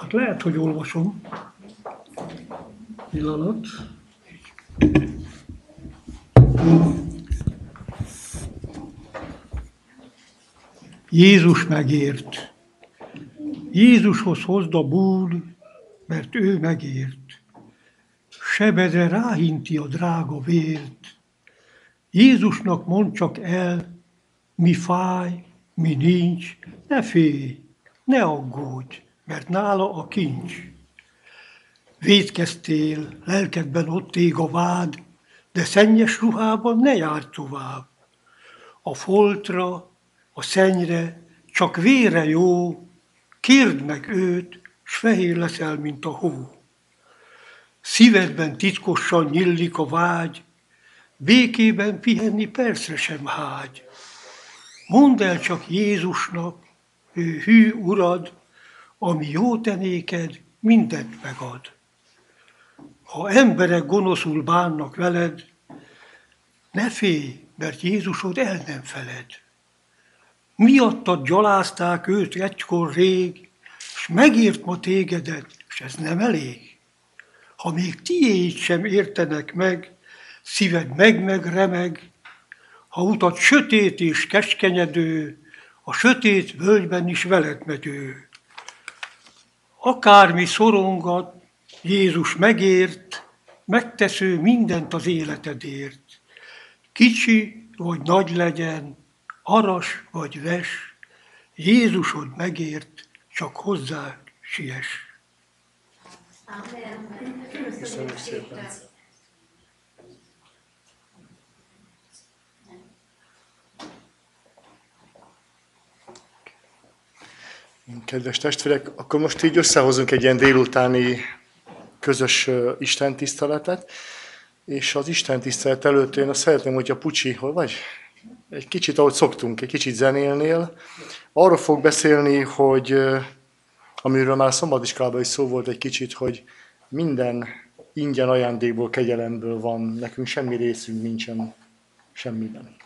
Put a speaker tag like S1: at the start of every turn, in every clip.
S1: Hát lehet, hogy olvasom. Pillanat. Jézus megért. Jézushoz hozd a búl, mert ő megért. Sebedre ráhinti a drága vért. Jézusnak mond csak el, mi fáj, mi nincs, ne félj, ne aggódj, mert nála a kincs. Védkeztél, lelkedben ott ég a vád, de szennyes ruhában ne járj tovább. A foltra, a szennyre, csak vére jó, kérd meg őt, s fehér leszel, mint a hó. Szívedben titkosan nyillik a vágy, békében pihenni persze sem hágy. Mondd el csak Jézusnak, ő hű urad, ami jó tenéked, mindent megad. Ha emberek gonoszul bánnak veled, ne félj, mert Jézusod el nem feled. Miattad gyalázták őt egykor rég, s megért ma tégedet, és ez nem elég. Ha még tiéd sem értenek meg, szíved meg-meg remeg, ha utat sötét és keskenyedő, a sötét völgyben is veled megyő. Akármi szorongat, Jézus megért, megtesző mindent az életedért. Kicsi vagy nagy legyen, aras vagy ves, Jézusod megért, csak hozzá siess.
S2: Köszönöm szépen. Kedves testvérek, akkor most így összehozunk egy ilyen délutáni közös Isten tiszteletet, és az Isten tisztelet előtt én azt szeretném, hogy a Pucsi, hol vagy? Egy kicsit, ahogy szoktunk, egy kicsit zenélnél. Arról fog beszélni, hogy amiről már szombatiskolában is szó volt egy kicsit, hogy minden ingyen ajándékból, kegyelemből van, nekünk semmi részünk nincsen semmiben.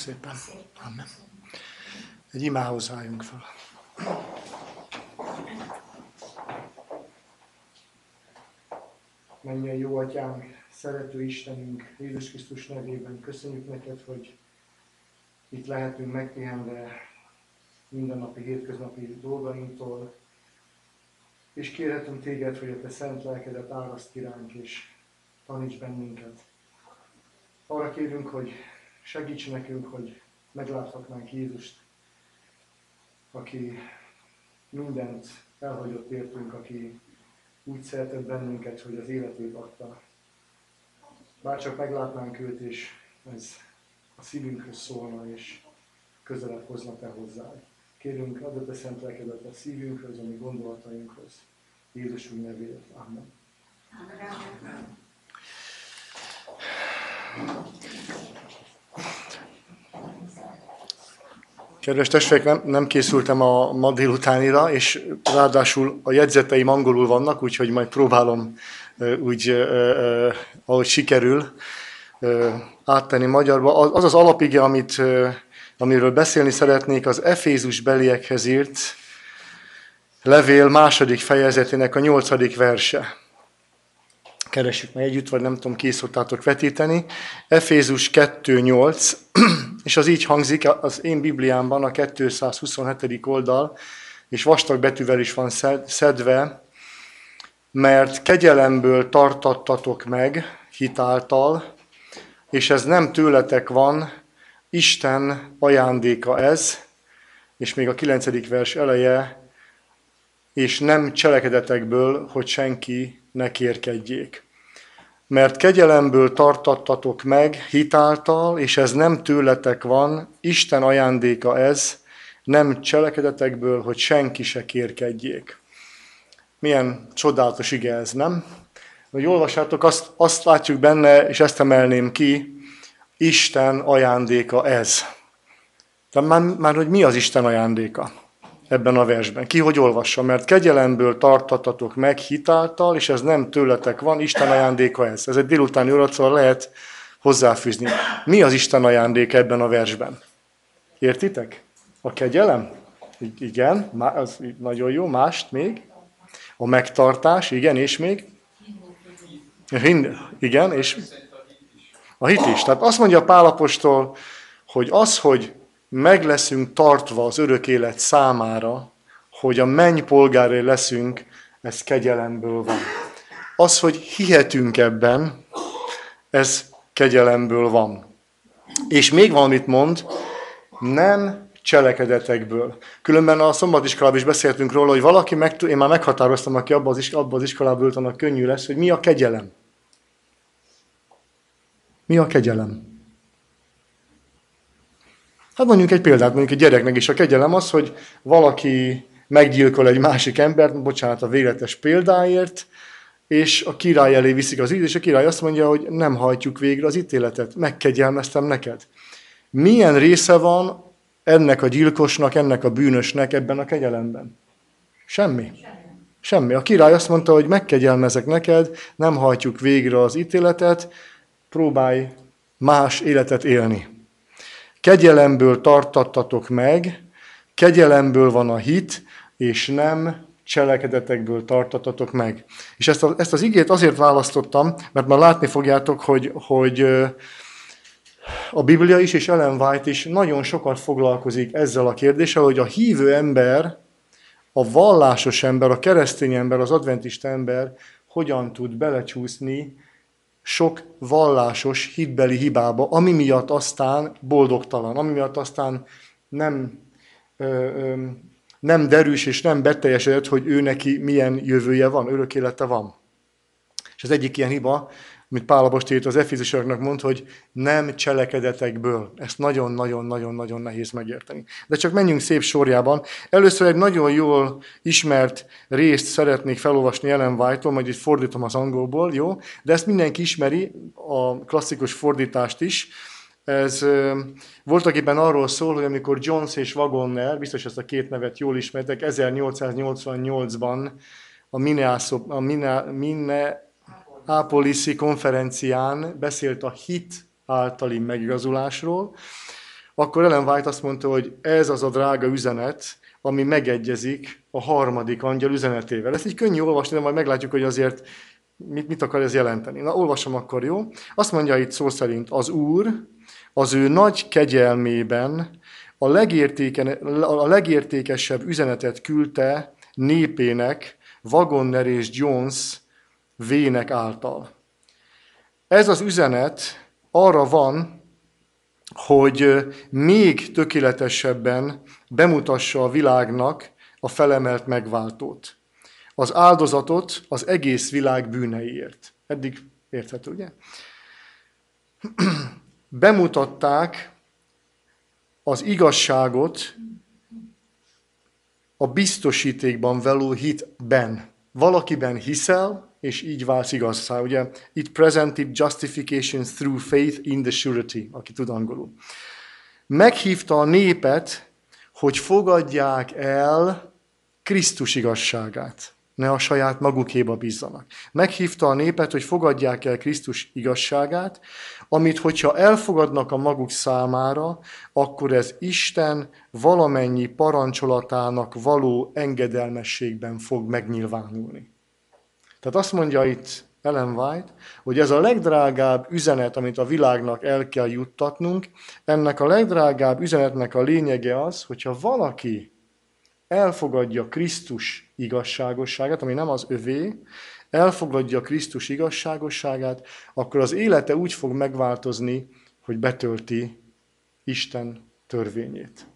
S2: Szépen. Amen. Egy imához álljunk fel. Menjen jó atyánk, szerető Istenünk, Jézus Krisztus nevében köszönjük neked, hogy itt lehetünk megpihenve mindennapi, hétköznapi dolgainktól, és kérhetünk téged, hogy a te szent lelkedet áraszt kiránk, és taníts bennünket. Arra kérünk, hogy segíts nekünk, hogy megláthatnánk Jézust, aki mindent elhagyott értünk, aki úgy szeretett bennünket, hogy az életét adta. Bárcsak meglátnánk őt, és ez a szívünkhöz szólna, és közelebb hozna te hozzá. Kérünk, add a te szent lelkedet a szívünkhöz, a mi gondolatainkhoz. Jézusunk nevét. Amen. Amen. Kedves testvérek, nem, nem készültem a ma délutánira, és ráadásul a jegyzeteim angolul vannak, úgyhogy majd próbálom úgy, ahogy sikerül, áttenni magyarba. Az az alapige, amit, amiről beszélni szeretnék, az Efézus beliekhez írt levél második fejezetének a nyolcadik verse keressük meg együtt, vagy nem tudom, ki szoktátok vetíteni. Efézus 2.8, és az így hangzik, az én Bibliámban a 227. oldal, és vastag betűvel is van szedve, mert kegyelemből tartattatok meg hitáltal, és ez nem tőletek van, Isten ajándéka ez, és még a kilencedik vers eleje, és nem cselekedetekből, hogy senki ne kérkedjék. Mert kegyelemből tartattatok meg hitáltal, és ez nem tőletek van, Isten ajándéka ez, nem cselekedetekből, hogy senki se kérkedjék. Milyen csodálatos ige ez, nem? Hogy olvassátok, azt, azt látjuk benne, és ezt emelném ki, Isten ajándéka ez. De már, már hogy mi az Isten ajándéka? Ebben a versben. Ki hogy olvassa, mert kegyelemből tartatatok meg hitáltal, és ez nem tőletek van, Isten ajándéka ez. Ez egy délutáni oracról lehet hozzáfűzni. Mi az Isten ajándéka ebben a versben? Értitek? A kegyelem? Igen, az nagyon jó. Mást még? A megtartás, igen, és még? Igen, és a hit is. Tehát azt mondja Pálapostól, hogy az, hogy meg leszünk tartva az örök élet számára, hogy a menny polgárai leszünk, ez kegyelemből van. Az, hogy hihetünk ebben, ez kegyelemből van. És még valamit mond, nem cselekedetekből. Különben a szombatiskolában is beszéltünk róla, hogy valaki, meg, én már meghatároztam, aki abban az, abba az iskolában ült, annak könnyű lesz, hogy mi a kegyelem. Mi a kegyelem? Hát mondjuk egy példát, mondjuk egy gyereknek is a kegyelem az, hogy valaki meggyilkol egy másik embert, bocsánat a véletes példáért, és a király elé viszik az íz, és a király azt mondja, hogy nem hajtjuk végre az ítéletet, megkegyelmeztem neked. Milyen része van ennek a gyilkosnak, ennek a bűnösnek ebben a kegyelemben? Semmi. Semmi. A király azt mondta, hogy megkegyelmezek neked, nem hajtjuk végre az ítéletet, próbálj más életet élni. Kegyelemből tartattatok meg, kegyelemből van a hit, és nem cselekedetekből tartatatok meg. És ezt, a, ezt az igét azért választottam, mert már látni fogjátok, hogy, hogy a Biblia is, és Ellen White is nagyon sokat foglalkozik ezzel a kérdéssel, hogy a hívő ember, a vallásos ember, a keresztény ember, az adventista ember hogyan tud belecsúszni sok vallásos hitbeli hibába, ami miatt aztán boldogtalan, ami miatt aztán nem, ö, ö, nem derűs és nem beteljesedett, hogy ő neki milyen jövője van, örök élete van. És az egyik ilyen hiba, amit Pálabost írt az Efézusoknak mond, hogy nem cselekedetekből. Ezt nagyon-nagyon-nagyon-nagyon nehéz megérteni. De csak menjünk szép sorjában. Először egy nagyon jól ismert részt szeretnék felolvasni Ellen White-tól, majd itt fordítom az angolból, jó? De ezt mindenki ismeri, a klasszikus fordítást is. Ez voltak éppen arról szól, hogy amikor Jones és Wagner, biztos ezt a két nevet jól ismertek, 1888-ban a Minne, Ápoliszi konferencián beszélt a hit általi megigazulásról, akkor Ellen White azt mondta, hogy ez az a drága üzenet, ami megegyezik a harmadik angyal üzenetével. Ezt így könnyű olvasni, de majd meglátjuk, hogy azért mit, mit akar ez jelenteni. Na, olvasom akkor, jó? Azt mondja itt szó szerint, az Úr az ő nagy kegyelmében a, a legértékesebb üzenetet küldte népének, Wagner és Jones vének által. Ez az üzenet arra van, hogy még tökéletesebben bemutassa a világnak a felemelt megváltót. Az áldozatot az egész világ bűneiért. Eddig érthető, ugye? Bemutatták az igazságot a biztosítékban való hitben. Valakiben hiszel, és így válsz igazszá. Ugye, it presented justification through faith in the surety, aki tud angolul. Meghívta a népet, hogy fogadják el Krisztus igazságát. Ne a saját magukéba bízzanak. Meghívta a népet, hogy fogadják el Krisztus igazságát, amit hogyha elfogadnak a maguk számára, akkor ez Isten valamennyi parancsolatának való engedelmességben fog megnyilvánulni. Tehát azt mondja itt Ellen White, hogy ez a legdrágább üzenet, amit a világnak el kell juttatnunk, ennek a legdrágább üzenetnek a lényege az, hogyha valaki elfogadja Krisztus igazságosságát, ami nem az övé, elfogadja Krisztus igazságosságát, akkor az élete úgy fog megváltozni, hogy betölti Isten törvényét.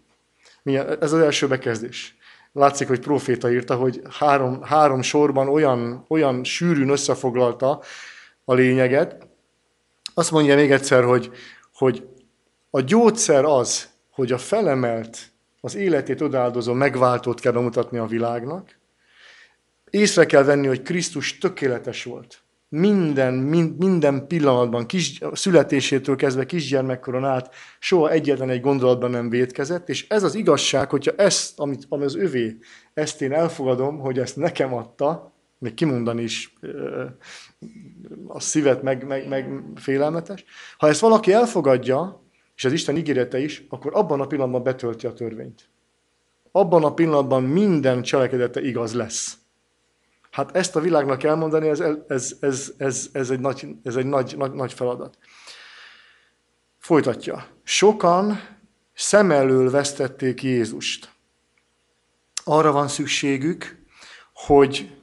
S2: Milyen, ez az első bekezdés. Látszik, hogy proféta írta, hogy három, három sorban olyan, olyan sűrűn összefoglalta a lényeget. Azt mondja még egyszer, hogy, hogy a gyógyszer az, hogy a felemelt, az életét odaáldozó megváltót kell bemutatni a világnak. Észre kell venni, hogy Krisztus tökéletes volt minden, mind, minden pillanatban, kis, születésétől kezdve kisgyermekkoron át soha egyetlen egy gondolatban nem védkezett, és ez az igazság, hogyha ezt, amit, ami az övé, ezt én elfogadom, hogy ezt nekem adta, még kimondani is a szívet meg, meg, meg félelmetes. Ha ezt valaki elfogadja, és az Isten ígérete is, akkor abban a pillanatban betölti a törvényt. Abban a pillanatban minden cselekedete igaz lesz. Hát ezt a világnak elmondani, ez, ez, ez, ez, ez egy, nagy, ez egy nagy, nagy, nagy feladat. Folytatja. Sokan szem elől vesztették Jézust. Arra van szükségük, hogy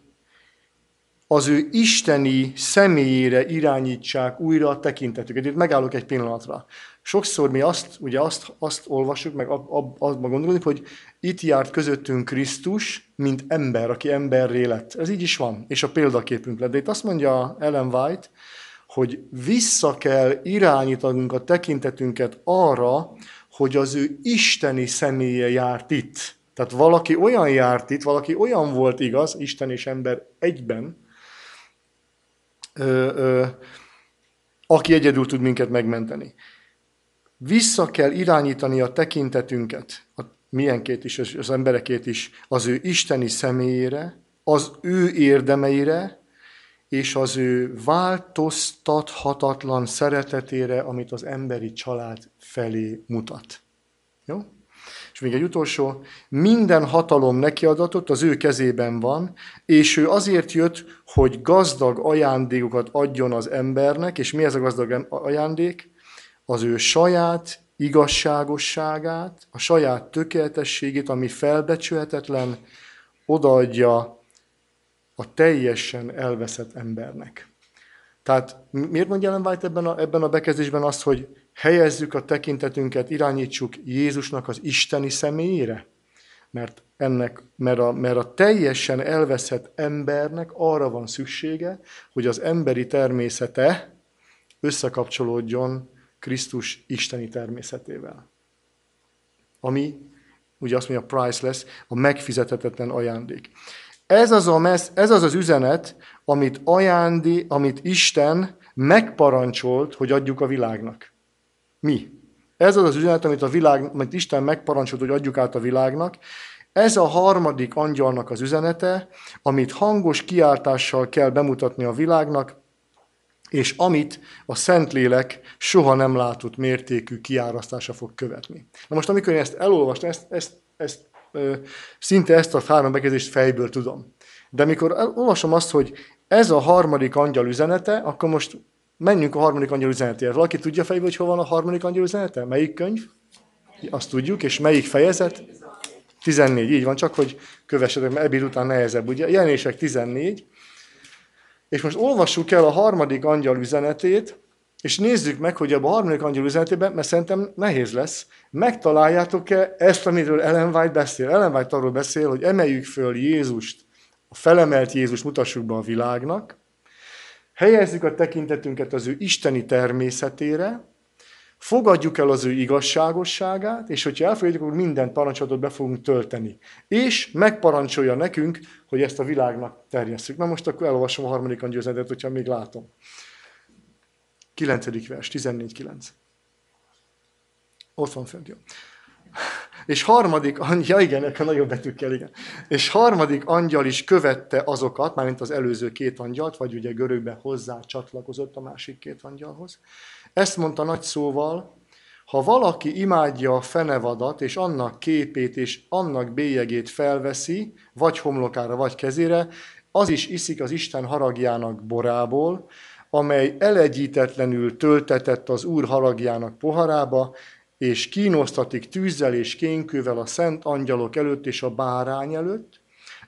S2: az ő isteni személyére irányítsák újra a tekintetüket. Itt megállok egy pillanatra. Sokszor mi azt, ugye azt, azt olvasjuk, meg ab, ab, abban gondolunk, hogy itt járt közöttünk Krisztus, mint ember, aki emberré lett. Ez így is van, és a példaképünk lett. De itt azt mondja Ellen White, hogy vissza kell irányítanunk a tekintetünket arra, hogy az ő isteni személye járt itt. Tehát valaki olyan járt itt, valaki olyan volt igaz, Isten és ember egyben, ö, ö, aki egyedül tud minket megmenteni. Vissza kell irányítani a tekintetünket, a milyenkét is, az emberekét is, az ő isteni személyére, az ő érdemeire, és az ő változtathatatlan szeretetére, amit az emberi család felé mutat. Jó? És még egy utolsó, minden hatalom neki adatot, az ő kezében van, és ő azért jött, hogy gazdag ajándékokat adjon az embernek, és mi ez a gazdag ajándék? Az ő saját igazságosságát, a saját tökéletességét, ami felbecsülhetetlen, odaadja a teljesen elveszett embernek. Tehát miért mondja Ellen White ebben a, ebben a bekezdésben azt, hogy helyezzük a tekintetünket, irányítsuk Jézusnak az isteni személyére? Mert, ennek, mert, a, mert a teljesen elveszett embernek arra van szüksége, hogy az emberi természete összekapcsolódjon Krisztus isteni természetével. Ami, ugye azt mondja, priceless, a megfizethetetlen ajándék. Ez az, a messz, ez az az üzenet, amit ajándi, amit Isten megparancsolt, hogy adjuk a világnak. Mi? Ez az az üzenet, amit, a világ, amit Isten megparancsolt, hogy adjuk át a világnak. Ez a harmadik angyalnak az üzenete, amit hangos kiáltással kell bemutatni a világnak, és amit a Szentlélek soha nem látott mértékű kiárasztása fog követni. Na most, amikor én ezt elolvastam, ezt, ezt, ezt ö, szinte ezt a három bekezdést fejből tudom. De amikor olvasom azt, hogy ez a harmadik angyal üzenete, akkor most menjünk a harmadik angyal üzenetéhez. Valaki tudja fejből, hogy hol van a harmadik angyal üzenete? Melyik könyv? Azt tudjuk, és melyik fejezet? 14, így van, csak hogy kövessetek, mert ebéd után nehezebb, ugye? Jelenések 14. És most olvassuk el a harmadik angyal üzenetét, és nézzük meg, hogy a harmadik angyal üzenetében, mert szerintem nehéz lesz, megtaláljátok-e ezt, amiről Ellen White beszél. Ellen White arról beszél, hogy emeljük föl Jézust, a felemelt Jézus mutassuk be a világnak, helyezzük a tekintetünket az ő isteni természetére, fogadjuk el az ő igazságosságát, és hogyha elfogadjuk, akkor minden parancsolatot be fogunk tölteni. És megparancsolja nekünk, hogy ezt a világnak terjesszük. Na most akkor elolvasom a harmadik angyőzetet, hogyha még látom. 9. vers, 14.9. Ott van fent, jó. És harmadik angyal, ja igen, a nagyobb betűkkel, igen. És harmadik angyal is követte azokat, mármint az előző két angyalt, vagy ugye görögben hozzá csatlakozott a másik két angyalhoz. Ezt mondta nagy szóval, ha valaki imádja a fenevadat, és annak képét és annak bélyegét felveszi, vagy homlokára, vagy kezére, az is iszik az Isten haragjának borából, amely elegyítetlenül töltetett az Úr haragjának poharába, és kínosztatik tűzzel és kénkővel a szent angyalok előtt és a bárány előtt,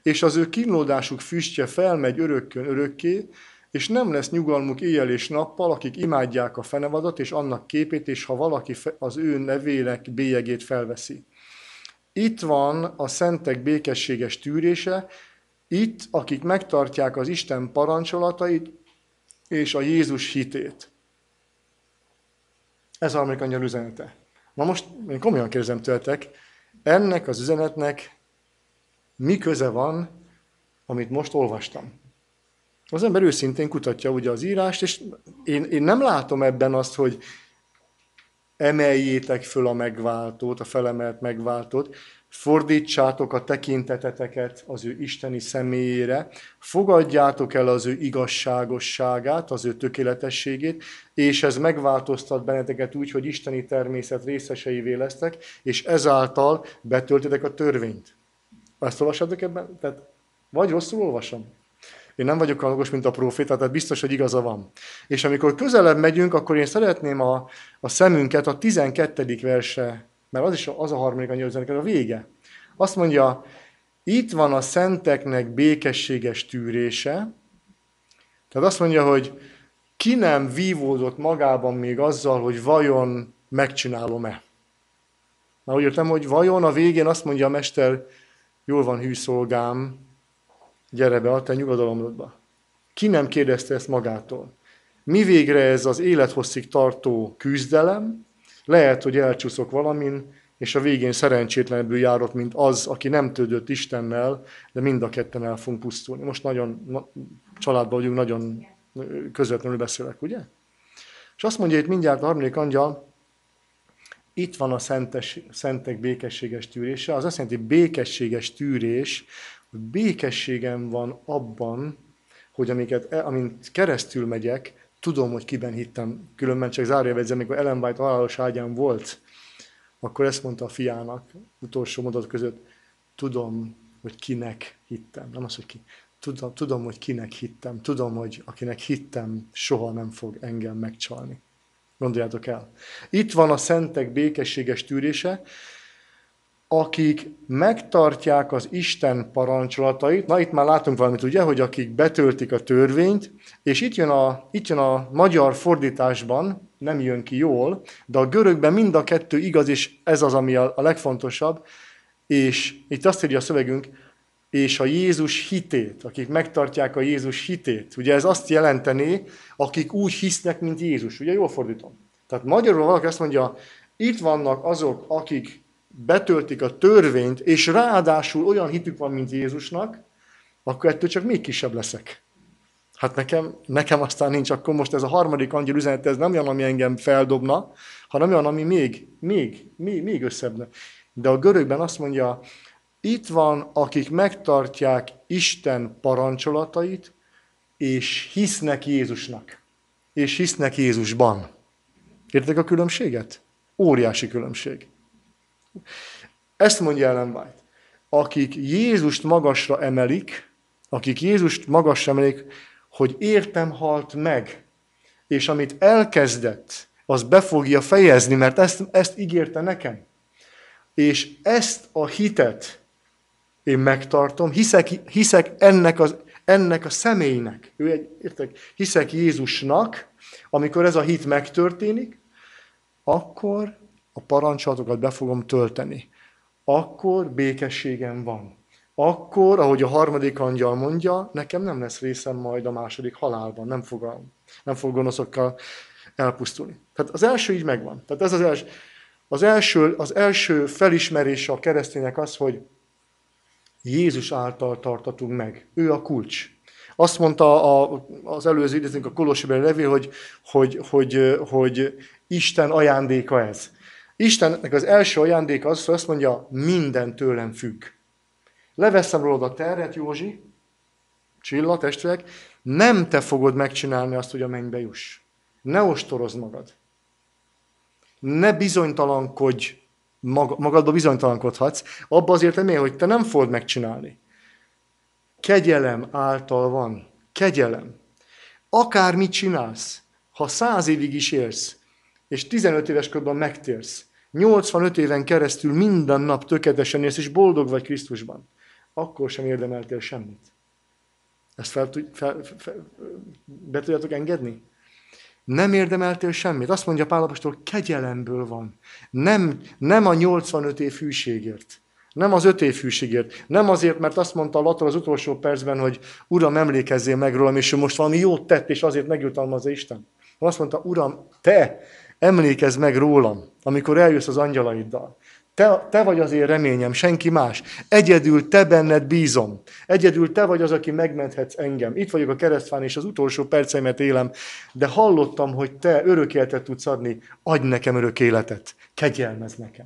S2: és az ő kínlódásuk füstje felmegy örökkön örökké, és nem lesz nyugalmuk éjjel és nappal, akik imádják a fenevadat és annak képét, és ha valaki az ő nevének bélyegét felveszi. Itt van a szentek békességes tűrése, itt, akik megtartják az Isten parancsolatait és a Jézus hitét. Ez a angyal üzenete. Na most én komolyan kérdezem tőletek, ennek az üzenetnek mi köze van, amit most olvastam? Az ember őszintén kutatja ugye az írást, és én, én nem látom ebben azt, hogy emeljétek föl a megváltót, a felemelt megváltót, fordítsátok a tekinteteteket az ő isteni személyére, fogadjátok el az ő igazságosságát, az ő tökéletességét, és ez megváltoztat benneteket úgy, hogy isteni természet részeseivé lesztek, és ezáltal betöltitek a törvényt. Ezt olvassátok ebben? Tehát vagy rosszul olvasom? Én nem vagyok olyan okos, mint a proféta, tehát biztos, hogy igaza van. És amikor közelebb megyünk, akkor én szeretném a, a szemünket a 12. verse, mert az is az a harmadik angyal a vége. Azt mondja, itt van a szenteknek békességes tűrése, tehát azt mondja, hogy ki nem vívódott magában még azzal, hogy vajon megcsinálom-e. Na úgy értem, hogy vajon a végén azt mondja a mester, jól van hű szolgám, gyere be a te nyugodalomodba. Ki nem kérdezte ezt magától? Mi végre ez az élethosszig tartó küzdelem? Lehet, hogy elcsúszok valamin, és a végén szerencsétlenebbül járok, mint az, aki nem tődött Istennel, de mind a ketten el fogunk pusztulni. Most nagyon na, családban vagyunk, nagyon közvetlenül beszélek, ugye? És azt mondja itt mindjárt a harmadik angyal, itt van a szentes, szentek békességes tűrése. Az azt jelenti, békességes tűrés békességem van abban, hogy amiket, e, amint keresztül megyek, tudom, hogy kiben hittem. Különben csak zárja amikor Ellen White halálos ágyán volt, akkor ezt mondta a fiának, utolsó mondat között, tudom, hogy kinek hittem. Nem az, hogy ki. Tudom, tudom, hogy kinek hittem. Tudom, hogy akinek hittem, soha nem fog engem megcsalni. Gondoljátok el. Itt van a szentek békességes tűrése, akik megtartják az Isten parancsolatait, na itt már látunk valamit, ugye, hogy akik betöltik a törvényt, és itt jön a, itt jön a magyar fordításban, nem jön ki jól, de a görögben mind a kettő igaz, és ez az, ami a, a legfontosabb, és itt azt írja a szövegünk, és a Jézus hitét, akik megtartják a Jézus hitét. Ugye ez azt jelenteni, akik úgy hisznek, mint Jézus. Ugye jól fordítom. Tehát magyarul valaki azt mondja, itt vannak azok, akik betöltik a törvényt, és ráadásul olyan hitük van, mint Jézusnak, akkor ettől csak még kisebb leszek. Hát nekem, nekem aztán nincs, akkor most ez a harmadik angyal üzenet, ez nem olyan, ami engem feldobna, hanem olyan, ami még, még, még, még összebb. De a görögben azt mondja, itt van, akik megtartják Isten parancsolatait, és hisznek Jézusnak. és hisznek Jézusban. Értek a különbséget? Óriási különbség. Ezt mondja Ellen White. Akik Jézust magasra emelik, akik Jézust magasra emelik, hogy értem halt meg, és amit elkezdett, az be fogja fejezni, mert ezt, ezt ígérte nekem. És ezt a hitet én megtartom, hiszek, hiszek ennek, az, ennek a személynek, ő egy, értek, hiszek Jézusnak, amikor ez a hit megtörténik, akkor a parancsolatokat be fogom tölteni. Akkor békességem van. Akkor, ahogy a harmadik angyal mondja, nekem nem lesz részem majd a második halálban, nem fog, nem fog gonoszokkal elpusztulni. Tehát az első így megvan. Tehát ez az első, az első, az első felismerése a kereszténynek az, hogy Jézus által tartatunk meg. Ő a kulcs. Azt mondta a, az előző idézünk a Kolossibeli levél, hogy, hogy, hogy, hogy Isten ajándéka ez. Istennek az első ajándéka az, hogy azt mondja, minden tőlem függ. Leveszem rólad a terret, Józsi, Csilla, testvérek, nem te fogod megcsinálni azt, hogy a mennybe juss. Ne ostorozd magad. Ne bizonytalankodj, magadba bizonytalankodhatsz, abba azért remél, hogy te nem fogod megcsinálni. Kegyelem által van. Kegyelem. Akármit csinálsz, ha száz évig is élsz, és 15 éves korban megtérsz, 85 éven keresztül minden nap tökéletesen élsz, és boldog vagy Krisztusban, akkor sem érdemeltél semmit. Ezt fel, fel, fel, be tudjátok engedni? Nem érdemeltél semmit. Azt mondja Pálapostól, kegyelemből van. Nem, nem a 85 év hűségért. Nem az öt év hűségért. Nem azért, mert azt mondta Lator az utolsó percben, hogy Uram, emlékezzél meg rólam, és ő most valami jót tett, és azért megjutalmazza Isten. Azt mondta, Uram, te emlékezz meg rólam, amikor eljössz az angyalaiddal. Te, te vagy az én reményem, senki más. Egyedül te benned bízom. Egyedül te vagy az, aki megmenthetsz engem. Itt vagyok a keresztfán, és az utolsó perceimet élem, de hallottam, hogy te örök életet tudsz adni. Adj nekem örök életet. Kegyelmez nekem.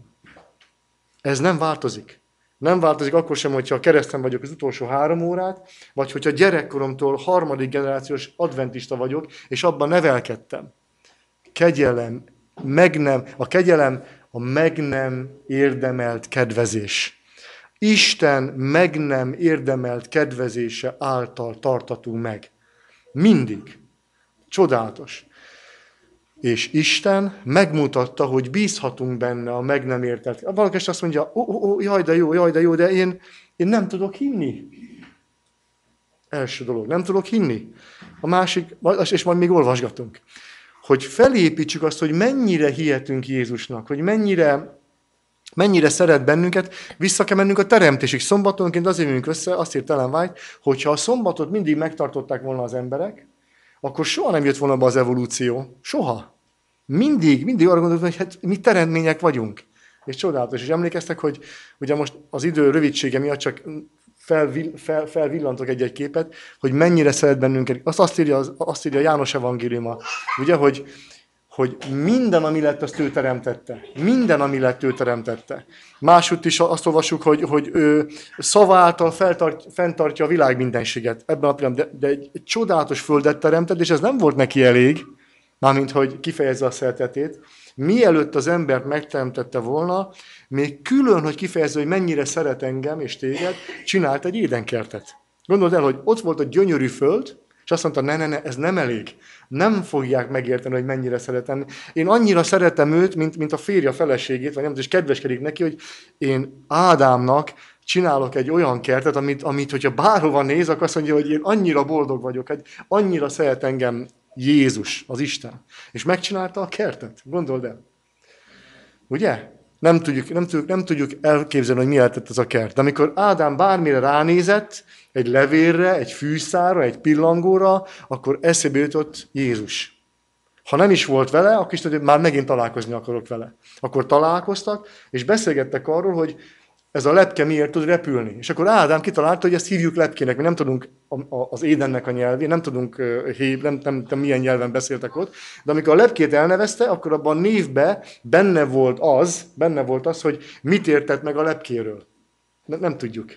S2: Ez nem változik. Nem változik akkor sem, hogyha a kereszten vagyok az utolsó három órát, vagy hogyha gyerekkoromtól harmadik generációs adventista vagyok, és abban nevelkedtem. Kegyelem, meg nem, a kegyelem a meg nem érdemelt kedvezés. Isten meg nem érdemelt kedvezése által tartatunk meg. Mindig. Csodálatos. És Isten megmutatta, hogy bízhatunk benne a meg nem értett. Valaki azt mondja, ó, ó, ó, jaj, de jó, jaj, de jó, de én, én nem tudok hinni. Első dolog, nem tudok hinni. A másik, és majd még olvasgatunk hogy felépítsük azt, hogy mennyire hihetünk Jézusnak, hogy mennyire, mennyire szeret bennünket, vissza kell mennünk a teremtésig. Szombatonként azért jövünk össze, azt írt Ellen White, hogyha a szombatot mindig megtartották volna az emberek, akkor soha nem jött volna be az evolúció. Soha. Mindig, mindig arra gondoltam, hogy hát mi teremtmények vagyunk. És csodálatos. És emlékeztek, hogy ugye most az idő rövidsége miatt csak felvill, fel, felvillantok egy-egy képet, hogy mennyire szeret bennünket. Azt, azt, írja, azt írja János evangéliuma, ugye, hogy, hogy minden, ami lett, azt ő teremtette. Minden, ami lett, ő teremtette. Máshogy is azt olvasjuk, hogy, hogy ő szaváltal feltart, fenntartja a világ mindenséget. Ebben a pillanatban, de, de egy csodálatos földet teremtett, és ez nem volt neki elég, mármint, hogy kifejezze a szeretetét. Mielőtt az embert megteremtette volna, még külön, hogy kifejezze, hogy mennyire szeret engem és téged, csinált egy édenkertet. Gondold el, hogy ott volt a gyönyörű föld, és azt mondta, ne, ne, ne, ez nem elég. Nem fogják megérteni, hogy mennyire szeretem. Én annyira szeretem őt, mint, mint a férja feleségét, vagy nem és kedveskedik neki, hogy én Ádámnak csinálok egy olyan kertet, amit, amit hogyha bárhova néz, akkor azt mondja, hogy én annyira boldog vagyok, hogy annyira szeret engem Jézus, az Isten. És megcsinálta a kertet. Gondold el. Ugye? Nem tudjuk, nem, tudjuk, nem tudjuk elképzelni, hogy mi lehetett ez a kert. De amikor Ádám bármire ránézett, egy levélre, egy fűszára, egy pillangóra, akkor eszébe jutott Jézus. Ha nem is volt vele, akkor is tudja, már megint találkozni akarok vele. Akkor találkoztak, és beszélgettek arról, hogy ez a lepke miért tud repülni. És akkor Ádám kitalálta, hogy ezt hívjuk lepkének, mi nem tudunk az édennek a nyelvén, nem tudunk hív, nem, nem, nem milyen nyelven beszéltek ott, de amikor a lepkét elnevezte, akkor abban a névbe benne volt az, benne volt az, hogy mit értett meg a lepkéről. Nem, nem tudjuk.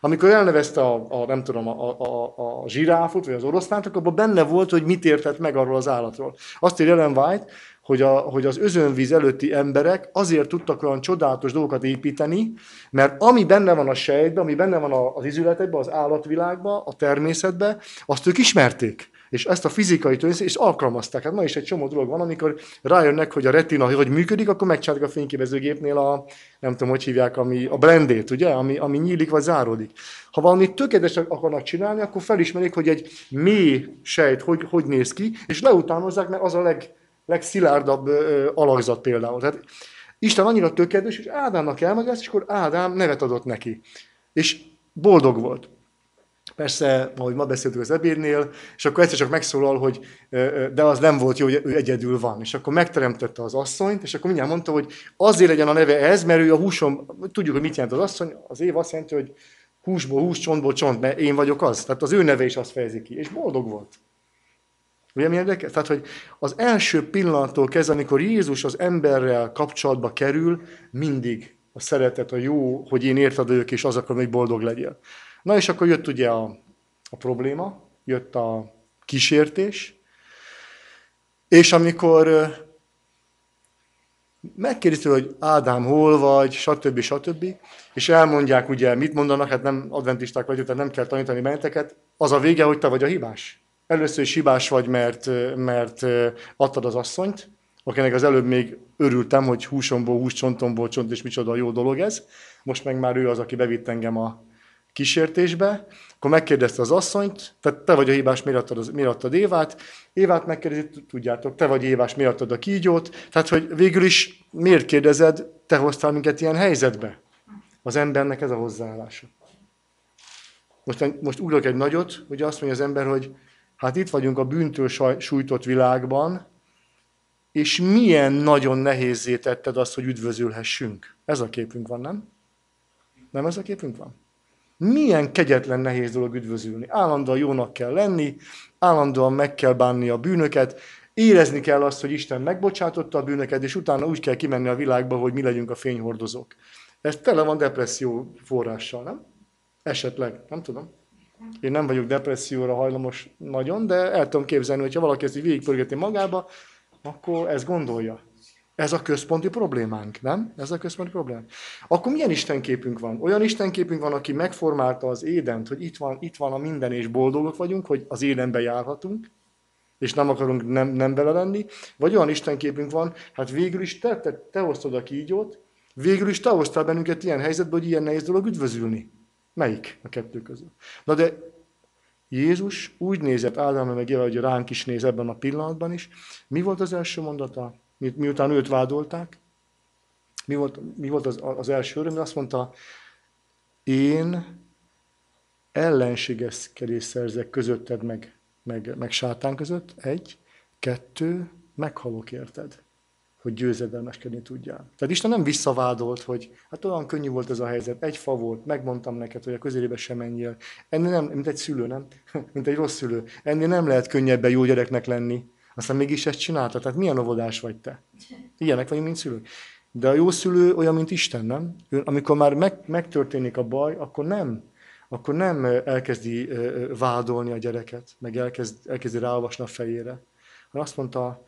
S2: Amikor elnevezte a, a nem tudom, a, a, a zsiráfot, vagy az oroszlánt, akkor abban benne volt, hogy mit értett meg arról az állatról. Azt írja Ellen White, hogy, a, hogy az özönvíz előtti emberek azért tudtak olyan csodálatos dolgokat építeni, mert ami benne van a sejtben, ami benne van az izületekben, az állatvilágban, a természetben, azt ők ismerték. És ezt a fizikai törvényt is alkalmazták. Hát ma is egy csomó dolog van, amikor rájönnek, hogy a retina hogy működik, akkor megcsinálják a fényképezőgépnél a, nem tudom, hogy hívják, ami, a blendét, ugye, ami, ami nyílik vagy záródik. Ha valami tökéletes akarnak csinálni, akkor felismerik, hogy egy mély sejt hogy, hogy néz ki, és leutánozzák, mert az a leg, legszilárdabb alakzat például. Tehát Isten annyira tökéletes, és Ádámnak elmagyarázt, és akkor Ádám nevet adott neki. És boldog volt. Persze, ahogy ma beszéltük az ebédnél, és akkor egyszer csak megszólal, hogy de az nem volt jó, hogy ő egyedül van. És akkor megteremtette az asszonyt, és akkor mindjárt mondta, hogy azért legyen a neve ez, mert ő a húsom, tudjuk, hogy mit jelent az asszony, az év azt jelenti, hogy húsból hús, csontból csont, mert én vagyok az. Tehát az ő neve is azt fejezi ki, és boldog volt. Ugye mi érdekes? Tehát, hogy az első pillanattól kezdve, amikor Jézus az emberrel kapcsolatba kerül, mindig a szeretet, a jó, hogy én érted ők, és az akarom, hogy boldog legyél. Na és akkor jött ugye a, a probléma, jött a kísértés, és amikor megkérdezte, hogy Ádám hol vagy, stb. stb. És elmondják, ugye, mit mondanak, hát nem adventisták vagyok, tehát nem kell tanítani benneteket, az a vége, hogy te vagy a hibás. Először is hibás vagy, mert, mert adtad az asszonyt, akinek az előbb még örültem, hogy húsomból, hús, csontomból, csont, és micsoda jó dolog ez. Most meg már ő az, aki bevitt engem a kísértésbe. Akkor megkérdezte az asszonyt, tehát te vagy a hibás, miért adtad, az, miért adtad Évát. Évát megkérdezi, tudjátok, te vagy Évás, miért adtad a kígyót. Tehát, hogy végül is miért kérdezed, te hoztál minket ilyen helyzetbe? Az embernek ez a hozzáállása. Most, most ugrok egy nagyot, hogy azt mondja az ember, hogy Hát itt vagyunk a bűntől sújtott világban, és milyen nagyon nehézé tetted azt, hogy üdvözülhessünk. Ez a képünk van, nem? Nem ez a képünk van? Milyen kegyetlen nehéz dolog üdvözülni. Állandóan jónak kell lenni, állandóan meg kell bánni a bűnöket, érezni kell azt, hogy Isten megbocsátotta a bűnöket, és utána úgy kell kimenni a világba, hogy mi legyünk a fényhordozók. Ez tele van depresszió forrással, nem? Esetleg, nem tudom. Én nem vagyok depresszióra hajlamos nagyon, de el tudom képzelni, hogy ha valaki ezt így végigpörgeti magába, akkor ez gondolja. Ez a központi problémánk, nem? Ez a központi problémánk. Akkor milyen istenképünk van? Olyan istenképünk van, aki megformálta az édent, hogy itt van, itt van a minden, és boldogok vagyunk, hogy az édenbe járhatunk, és nem akarunk nem, nem bele lenni, vagy olyan istenképünk van, hát végül is te, te, te hoztad a kígyót, végül is te hoztál bennünket ilyen helyzetbe, hogy ilyen nehéz dolog üdvözülni. Melyik a kettő közül? Na de Jézus úgy nézett Ádámra meg Éva, hogy ránk is néz ebben a pillanatban is. Mi volt az első mondata, mi, miután őt vádolták? Mi volt, mi volt az, az első öröm? Azt mondta, én ellenségeskedést szerzek közötted meg, meg, meg sátán között. Egy, kettő, meghalok érted hogy győzedelmeskedni tudjál. Tehát Isten nem visszavádolt, hogy hát olyan könnyű volt ez a helyzet, egy fa volt, megmondtam neked, hogy a közelébe sem menjél. Ennél nem, mint egy szülő, nem? mint egy rossz szülő. Ennél nem lehet könnyebben jó gyereknek lenni. Aztán mégis ezt csinálta. Tehát milyen óvodás vagy te? Ilyenek vagyunk, mint szülők. De a jó szülő olyan, mint Isten, nem? Ő, amikor már meg, megtörténik a baj, akkor nem. Akkor nem elkezdi vádolni a gyereket, meg elkezd, elkezdi ráolvasni a fejére. Hanem azt mondta,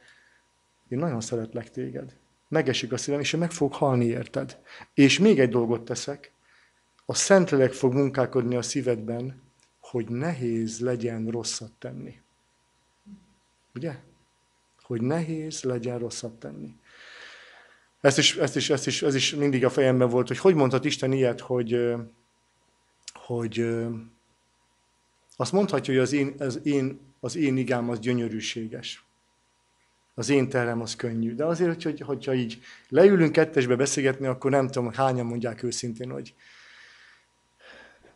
S2: én nagyon szeretlek téged. Megesik a szívem, és én meg fog halni érted. És még egy dolgot teszek, a Szentlélek fog munkálkodni a szívedben, hogy nehéz legyen rosszat tenni. Ugye? Hogy nehéz legyen rosszat tenni. Ezt is, ezt is, ezt is, ez is mindig a fejemben volt, hogy hogy mondhat Isten ilyet, hogy, hogy azt mondhatja, hogy az én, az én, az én igám az gyönyörűséges az én terem az könnyű. De azért, hogy, hogyha így leülünk kettesbe beszélgetni, akkor nem tudom, hányan mondják őszintén, hogy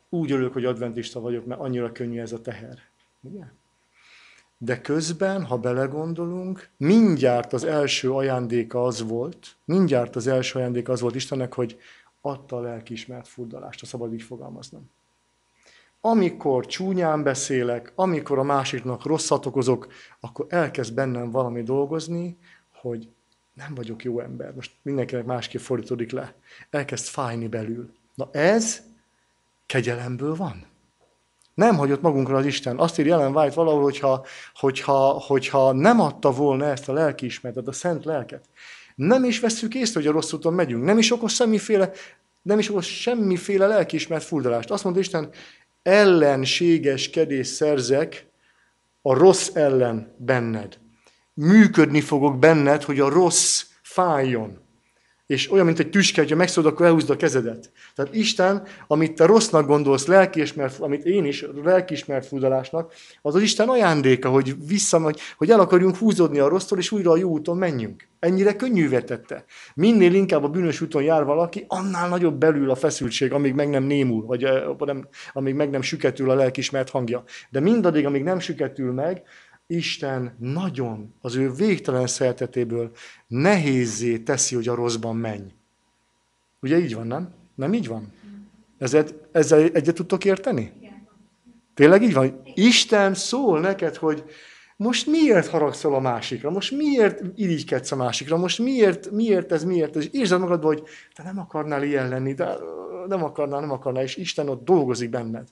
S2: úgy örülök, hogy adventista vagyok, mert annyira könnyű ez a teher. Ugye? De közben, ha belegondolunk, mindjárt az első ajándéka az volt, mindjárt az első ajándéka az volt Istennek, hogy adta a lelkiismert furdalást, ha szabad így fogalmaznom amikor csúnyán beszélek, amikor a másiknak rosszat okozok, akkor elkezd bennem valami dolgozni, hogy nem vagyok jó ember. Most mindenkinek másképp fordítódik le. Elkezd fájni belül. Na ez Kegyelemből van. Nem hagyott magunkra az Isten. Azt ír jelen White valahol, hogyha, hogyha, hogyha nem adta volna ezt a lelkiismeretet, a szent lelket, nem is veszük észre, hogy a rossz úton megyünk, nem is okoz semmiféle, nem is okoz semmiféle lelkiismert furdalást. Azt mondta Isten, ellenségeskedés szerzek a rossz ellen benned. Működni fogok benned, hogy a rossz fájjon és olyan, mint egy tüske, hogyha megszólod, akkor elhúzd a kezedet. Tehát Isten, amit te rossznak gondolsz, lelkiismert, amit én is lelkiismert fúdalásnak, az az Isten ajándéka, hogy vissza, hogy, el akarjunk húzódni a rossztól, és újra a jó úton menjünk. Ennyire könnyűvé tette. Minél inkább a bűnös úton jár valaki, annál nagyobb belül a feszültség, amíg meg nem némul, vagy nem, amíg meg nem süketül a lelkismert hangja. De mindaddig, amíg nem süketül meg, Isten nagyon az ő végtelen szeretetéből nehézé teszi, hogy a rosszban menj. Ugye így van, nem? Nem így van? Ezzel, ezzel egyet tudtok érteni? Tényleg így van? Isten szól neked, hogy most miért haragszol a másikra? Most miért irigykedsz a másikra? Most miért, miért ez, miért ez? És érzed magadban, hogy te nem akarnál ilyen lenni, de nem akarnál, nem akarnál, és Isten ott dolgozik benned.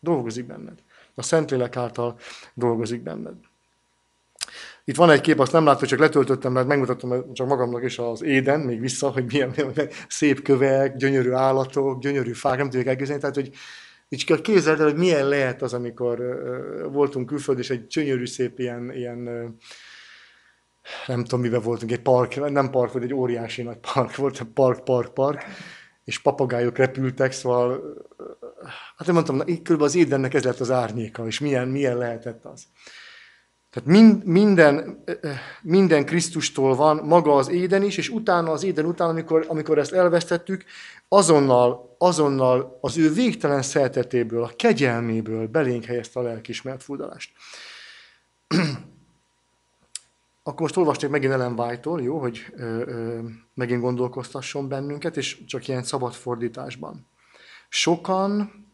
S2: Dolgozik benned. A Szentlélek által dolgozik benned. Itt van egy kép, azt nem látom, csak letöltöttem, mert megmutattam csak magamnak is az éden, még vissza, hogy milyen, milyen szép kövek, gyönyörű állatok, gyönyörű fák, nem tudjuk elképzelni. Tehát, hogy így képzeld el, hogy milyen lehet az, amikor voltunk külföld, és egy gyönyörű szép ilyen, ilyen nem tudom, mivel voltunk, egy park, nem park, vagy egy óriási nagy park, volt park, park, park, és papagájok repültek, szóval, hát nem mondtam, körülbelül az édennek ez lett az árnyéka, és milyen, milyen lehetett az. Tehát mind, minden, minden Krisztustól van maga az éden is, és utána az éden után, amikor, amikor ezt elvesztettük, azonnal, azonnal az ő végtelen szeretetéből, a kegyelméből belénk helyezte a lelkismert furdalást. Akkor most olvasnék megint Ellen White-tól, jó, hogy ö, ö, megint gondolkoztasson bennünket, és csak ilyen szabad fordításban. Sokan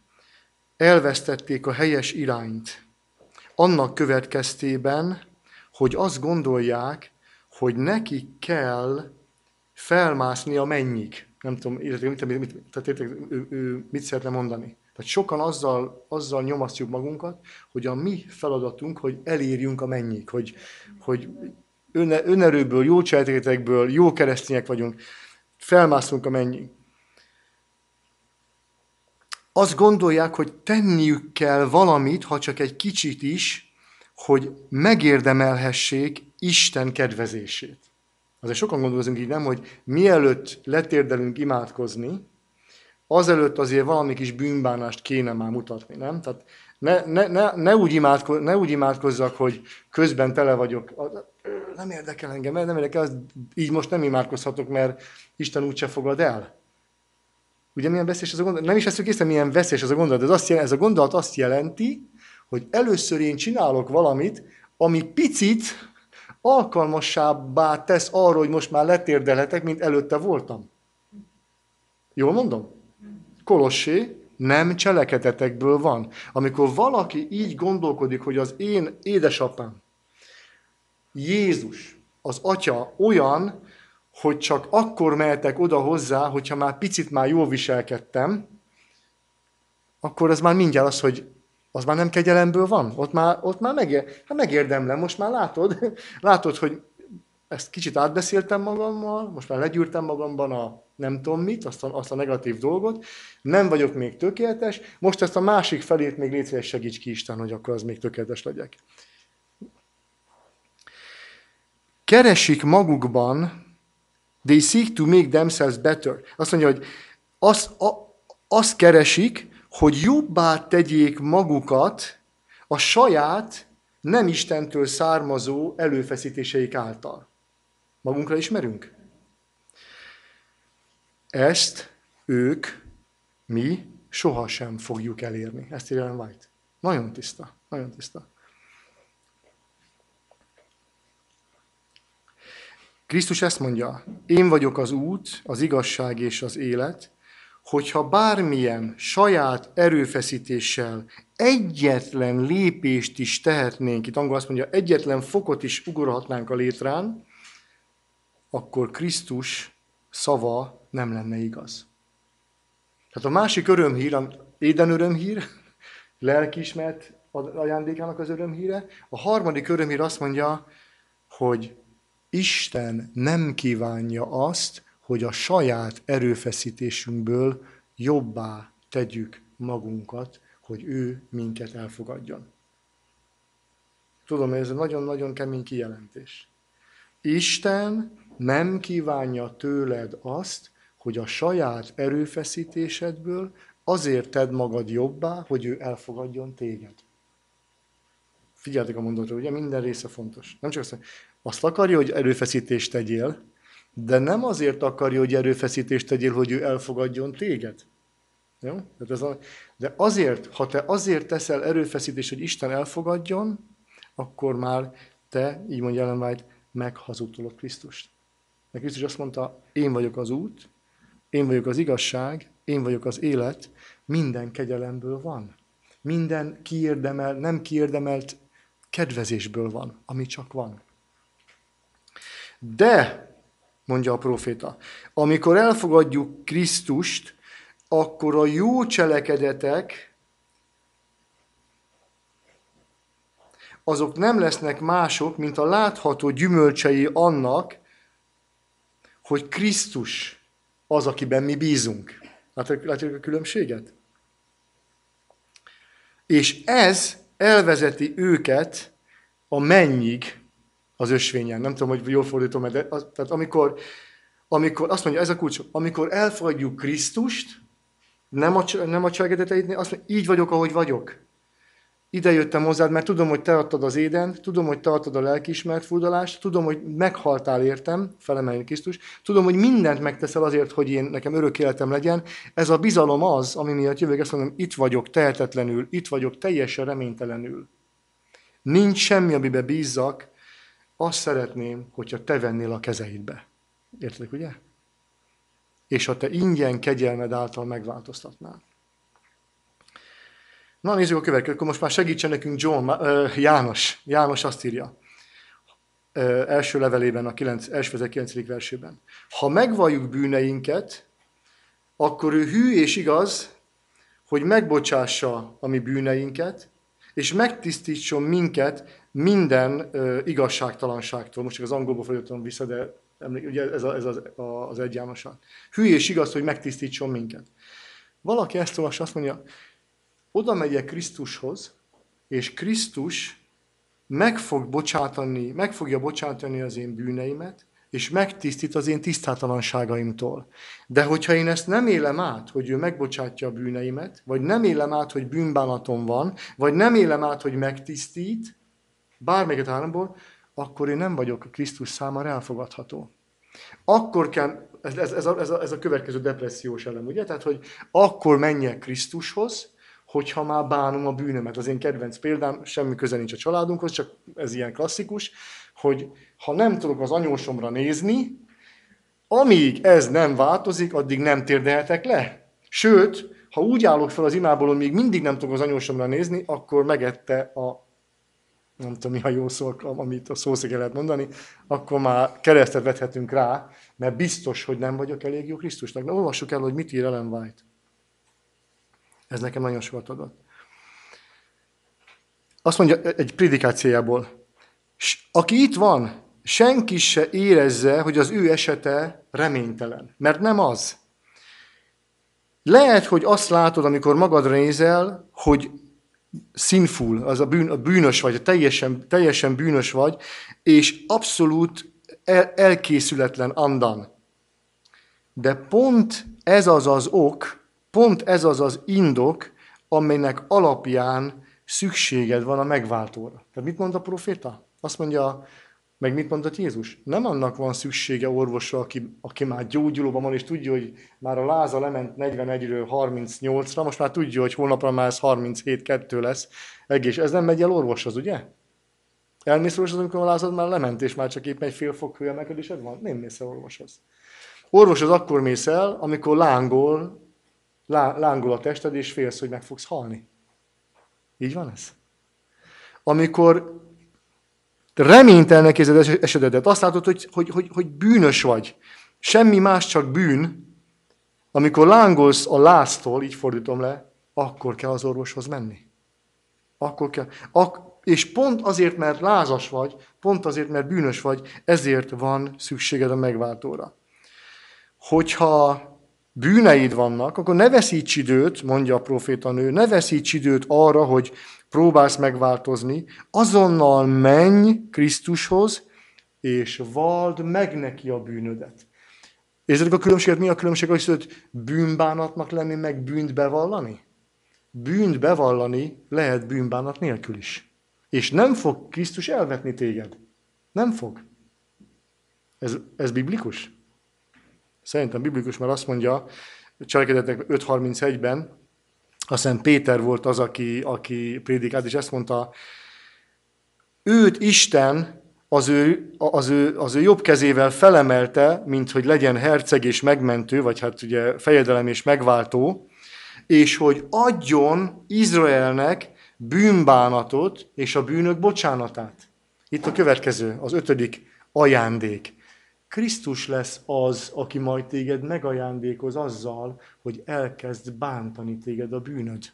S2: elvesztették a helyes irányt, annak következtében, hogy azt gondolják, hogy neki kell felmászni a mennyik. Nem tudom, mit, mit, mit, tehát ő, ő mit szeretne mondani. Tehát sokan azzal, azzal nyomasztjuk magunkat, hogy a mi feladatunk, hogy elérjünk a mennyik, hogy, hogy önerőből, jó cselekedetekből, jó keresztények vagyunk, felmászunk a mennyik. Azt gondolják, hogy tenniük kell valamit, ha csak egy kicsit is, hogy megérdemelhessék Isten kedvezését. Azért sokan gondolkozunk így, nem, hogy mielőtt letérdelünk imádkozni, azelőtt azért valami kis bűnbánást kéne már mutatni, nem? Tehát ne, ne, ne, ne, úgy, imádko, ne úgy imádkozzak, hogy közben tele vagyok, nem érdekel engem, nem érdekel, így most nem imádkozhatok, mert Isten úgyse fogad el. Ugye milyen veszélyes ez a gondolat? Nem is veszük észre, milyen veszélyes ez a gondolat. Ez, azt jelenti, ez a gondolat azt jelenti, hogy először én csinálok valamit, ami picit alkalmasabbá tesz arra, hogy most már letérdelhetek, mint előtte voltam. Jól mondom? Kolossé, nem cselekedetekből van. Amikor valaki így gondolkodik, hogy az én édesapám, Jézus, az atya olyan, hogy csak akkor mehetek oda hozzá, hogyha már picit már jól viselkedtem, akkor ez már mindjárt az, hogy az már nem kegyelemből van. Ott már, ott már megér, hát megérdemlem, most már látod, látod, hogy ezt kicsit átbeszéltem magammal, most már legyűrtem magamban a nem tudom mit, azt a, azt a negatív dolgot, nem vagyok még tökéletes, most ezt a másik felét még létre segíts ki Isten, hogy akkor az még tökéletes legyek. Keresik magukban They seek to make themselves better. Azt mondja, hogy azt, a, keresik, hogy jobbá tegyék magukat a saját, nem Istentől származó előfeszítéseik által. Magunkra ismerünk? Ezt ők, mi sohasem fogjuk elérni. Ezt írja White. Nagyon tiszta, nagyon tiszta. Krisztus ezt mondja, én vagyok az út, az igazság és az élet, hogyha bármilyen saját erőfeszítéssel egyetlen lépést is tehetnénk, itt angol azt mondja, egyetlen fokot is ugorhatnánk a létrán, akkor Krisztus szava nem lenne igaz. Tehát a másik örömhír, éden örömhír, lelkiismert ajándékának az örömhíre. A harmadik örömhír azt mondja, hogy Isten nem kívánja azt, hogy a saját erőfeszítésünkből jobbá tegyük magunkat, hogy ő minket elfogadjon. Tudom, ez egy nagyon-nagyon kemény kijelentés. Isten nem kívánja tőled azt, hogy a saját erőfeszítésedből azért tedd magad jobbá, hogy ő elfogadjon téged. Figyeljetek a mondatra, ugye minden része fontos. Nem csak azt, azt akarja, hogy erőfeszítést tegyél, de nem azért akarja, hogy erőfeszítést tegyél, hogy ő elfogadjon téged. Jó? Tehát ez a, de azért, ha te azért teszel erőfeszítést, hogy Isten elfogadjon, akkor már te, így mondja Ellen White, meghazudtolod Krisztust. Mert Krisztus azt mondta, én vagyok az út, én vagyok az igazság, én vagyok az élet, minden kegyelemből van. Minden kiérdemel, nem kiérdemelt kedvezésből van, ami csak van. De, mondja a proféta, amikor elfogadjuk Krisztust, akkor a jó cselekedetek azok nem lesznek mások, mint a látható gyümölcsei annak, hogy Krisztus az, akiben mi bízunk. Látjuk a különbséget? És ez elvezeti őket a mennyig az ösvényen. Nem tudom, hogy jól fordítom, de az, tehát amikor, amikor, azt mondja, ez a kulcs, amikor elfogadjuk Krisztust, nem a, nem a cselekedeteidnél, azt mondja, így vagyok, ahogy vagyok. Ide jöttem hozzád, mert tudom, hogy te adtad az éden, tudom, hogy te adtad a lelkiismert furdalást, tudom, hogy meghaltál értem, felemelni Krisztus, tudom, hogy mindent megteszel azért, hogy én nekem örök életem legyen. Ez a bizalom az, ami miatt jövök, ezt mondom, itt vagyok tehetetlenül, itt vagyok teljesen reménytelenül. Nincs semmi, amiben bízzak, azt szeretném, hogyha te vennél a kezeidbe. Érted, ugye? És ha te ingyen kegyelmed által megváltoztatnál. Na nézzük a következőt, akkor most már segítsen nekünk John, uh, János. János azt írja, uh, első levelében, a 9, első 9. versében. Ha megvalljuk bűneinket, akkor ő hű és igaz, hogy megbocsássa a mi bűneinket, és megtisztítson minket minden uh, igazságtalanságtól. Most csak az angolból fordítottam vissza, de ugye ez, a, ez az, a, az egy Jánosan. Hű és igaz, hogy megtisztítson minket. Valaki ezt olvassa, azt mondja, oda megyek Krisztushoz, és Krisztus meg fog bocsátani, meg fogja bocsátani az én bűneimet, és megtisztít az én tisztátalanságaimtól. De hogyha én ezt nem élem át, hogy ő megbocsátja a bűneimet, vagy nem élem át, hogy bűnbánatom van, vagy nem élem át, hogy megtisztít, bármelyiket háromból, akkor én nem vagyok a Krisztus számára elfogadható. Akkor kell, ez, ez, ez, a, ez, a, ez a következő depressziós elem, ugye? Tehát, hogy akkor menjek Krisztushoz, hogyha már bánom a bűnömet. Az én kedvenc példám, semmi köze nincs a családunkhoz, csak ez ilyen klasszikus, hogy ha nem tudok az anyósomra nézni, amíg ez nem változik, addig nem térdelhetek le. Sőt, ha úgy állok fel az imából, hogy még mindig nem tudok az anyósomra nézni, akkor megette a nem tudom mi a jó szó, amit a szószéke lehet mondani, akkor már keresztet vethetünk rá, mert biztos, hogy nem vagyok elég jó Krisztusnak. De olvassuk el, hogy mit ír Ellen White. Ez nekem nagyon sokat adott. Azt mondja egy predikációjából, aki itt van, senki se érezze, hogy az ő esete reménytelen. Mert nem az. Lehet, hogy azt látod, amikor magadra nézel, hogy sinful, az a, bűn, a bűnös vagy, teljesen, teljesen bűnös vagy, és abszolút el, elkészületlen andan. De pont ez az az ok, Pont ez az az indok, amelynek alapján szükséged van a megváltóra. Tehát mit mond a proféta? Azt mondja, meg mit mondott Jézus? Nem annak van szüksége orvosra, aki, aki már gyógyulóban van, és tudja, hogy már a láza lement 41-ről 38-ra, most már tudja, hogy holnapra már ez 37-2 lesz. Egész, ez nem megy el orvoshoz, ugye? Elmész orvoshoz, amikor a lázad már lement, és már csak éppen egy fél fok hőemelkedésed van? Nem mész el orvoshoz. Orvoshoz akkor mész el, amikor lángol lángol a tested, és félsz, hogy meg fogsz halni. Így van ez? Amikor reménytelnek érzed esetedet, azt látod, hogy, hogy, hogy, hogy bűnös vagy. Semmi más, csak bűn. Amikor lángolsz a láztól, így fordítom le, akkor kell az orvoshoz menni. Akkor kell. Ak- és pont azért, mert lázas vagy, pont azért, mert bűnös vagy, ezért van szükséged a megváltóra. Hogyha bűneid vannak, akkor ne veszíts időt, mondja a profétanő, ne veszíts időt arra, hogy próbálsz megváltozni, azonnal menj Krisztushoz, és vald meg neki a bűnödet. Érzitek a különbséget? Mi a különbség hogy bűnbánatnak lenni, meg bűnt bevallani? Bűnt bevallani lehet bűnbánat nélkül is. És nem fog Krisztus elvetni téged. Nem fog. Ez, ez biblikus? Szerintem biblikus, mert azt mondja, cselekedetek 5.31-ben, aztán Péter volt az, aki, aki prédikált, és ezt mondta, őt Isten az ő, az, ő, az ő jobb kezével felemelte, mint hogy legyen herceg és megmentő, vagy hát ugye fejedelem és megváltó, és hogy adjon Izraelnek bűnbánatot és a bűnök bocsánatát. Itt a következő, az ötödik ajándék. Krisztus lesz az, aki majd téged megajándékoz azzal, hogy elkezd bántani téged a bűnöd.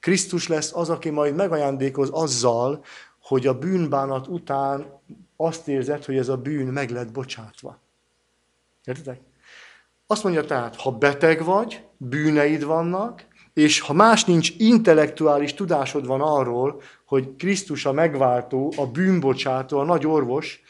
S2: Krisztus lesz az, aki majd megajándékoz azzal, hogy a bűnbánat után azt érzed, hogy ez a bűn meg lett bocsátva. Értitek? Azt mondja tehát, ha beteg vagy, bűneid vannak, és ha más nincs, intellektuális tudásod van arról, hogy Krisztus a megváltó, a bűnbocsátó, a nagy orvos,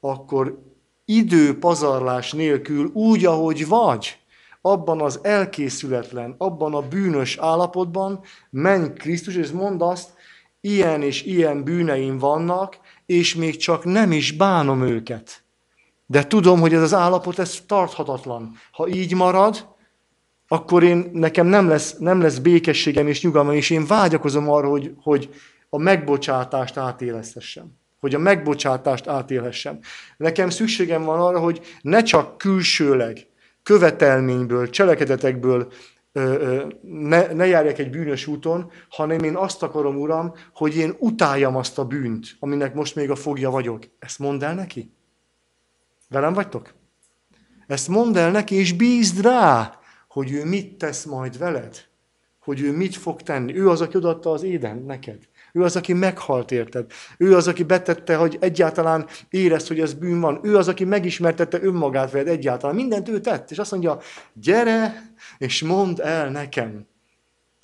S2: akkor idő pazarlás nélkül úgy, ahogy vagy, abban az elkészületlen, abban a bűnös állapotban menj Krisztus, és mondd azt, ilyen és ilyen bűneim vannak, és még csak nem is bánom őket. De tudom, hogy ez az állapot, ez tarthatatlan. Ha így marad, akkor én, nekem nem lesz, nem lesz békességem és nyugalmam, és én vágyakozom arra, hogy, hogy a megbocsátást átélezhessem. Hogy a megbocsátást átélhessem. Nekem szükségem van arra, hogy ne csak külsőleg, követelményből, cselekedetekből ne, ne járjak egy bűnös úton, hanem én azt akarom, Uram, hogy én utáljam azt a bűnt, aminek most még a fogja vagyok. Ezt mondd el neki? Velem vagytok? Ezt mondd el neki, és bízd rá, hogy ő mit tesz majd veled. Hogy ő mit fog tenni. Ő az, aki odaadta az éden neked. Ő az, aki meghalt érted. Ő az, aki betette, hogy egyáltalán érezd, hogy ez bűn van. Ő az, aki megismertette önmagát veled egyáltalán. Mindent ő tett. És azt mondja, gyere, és mondd el nekem,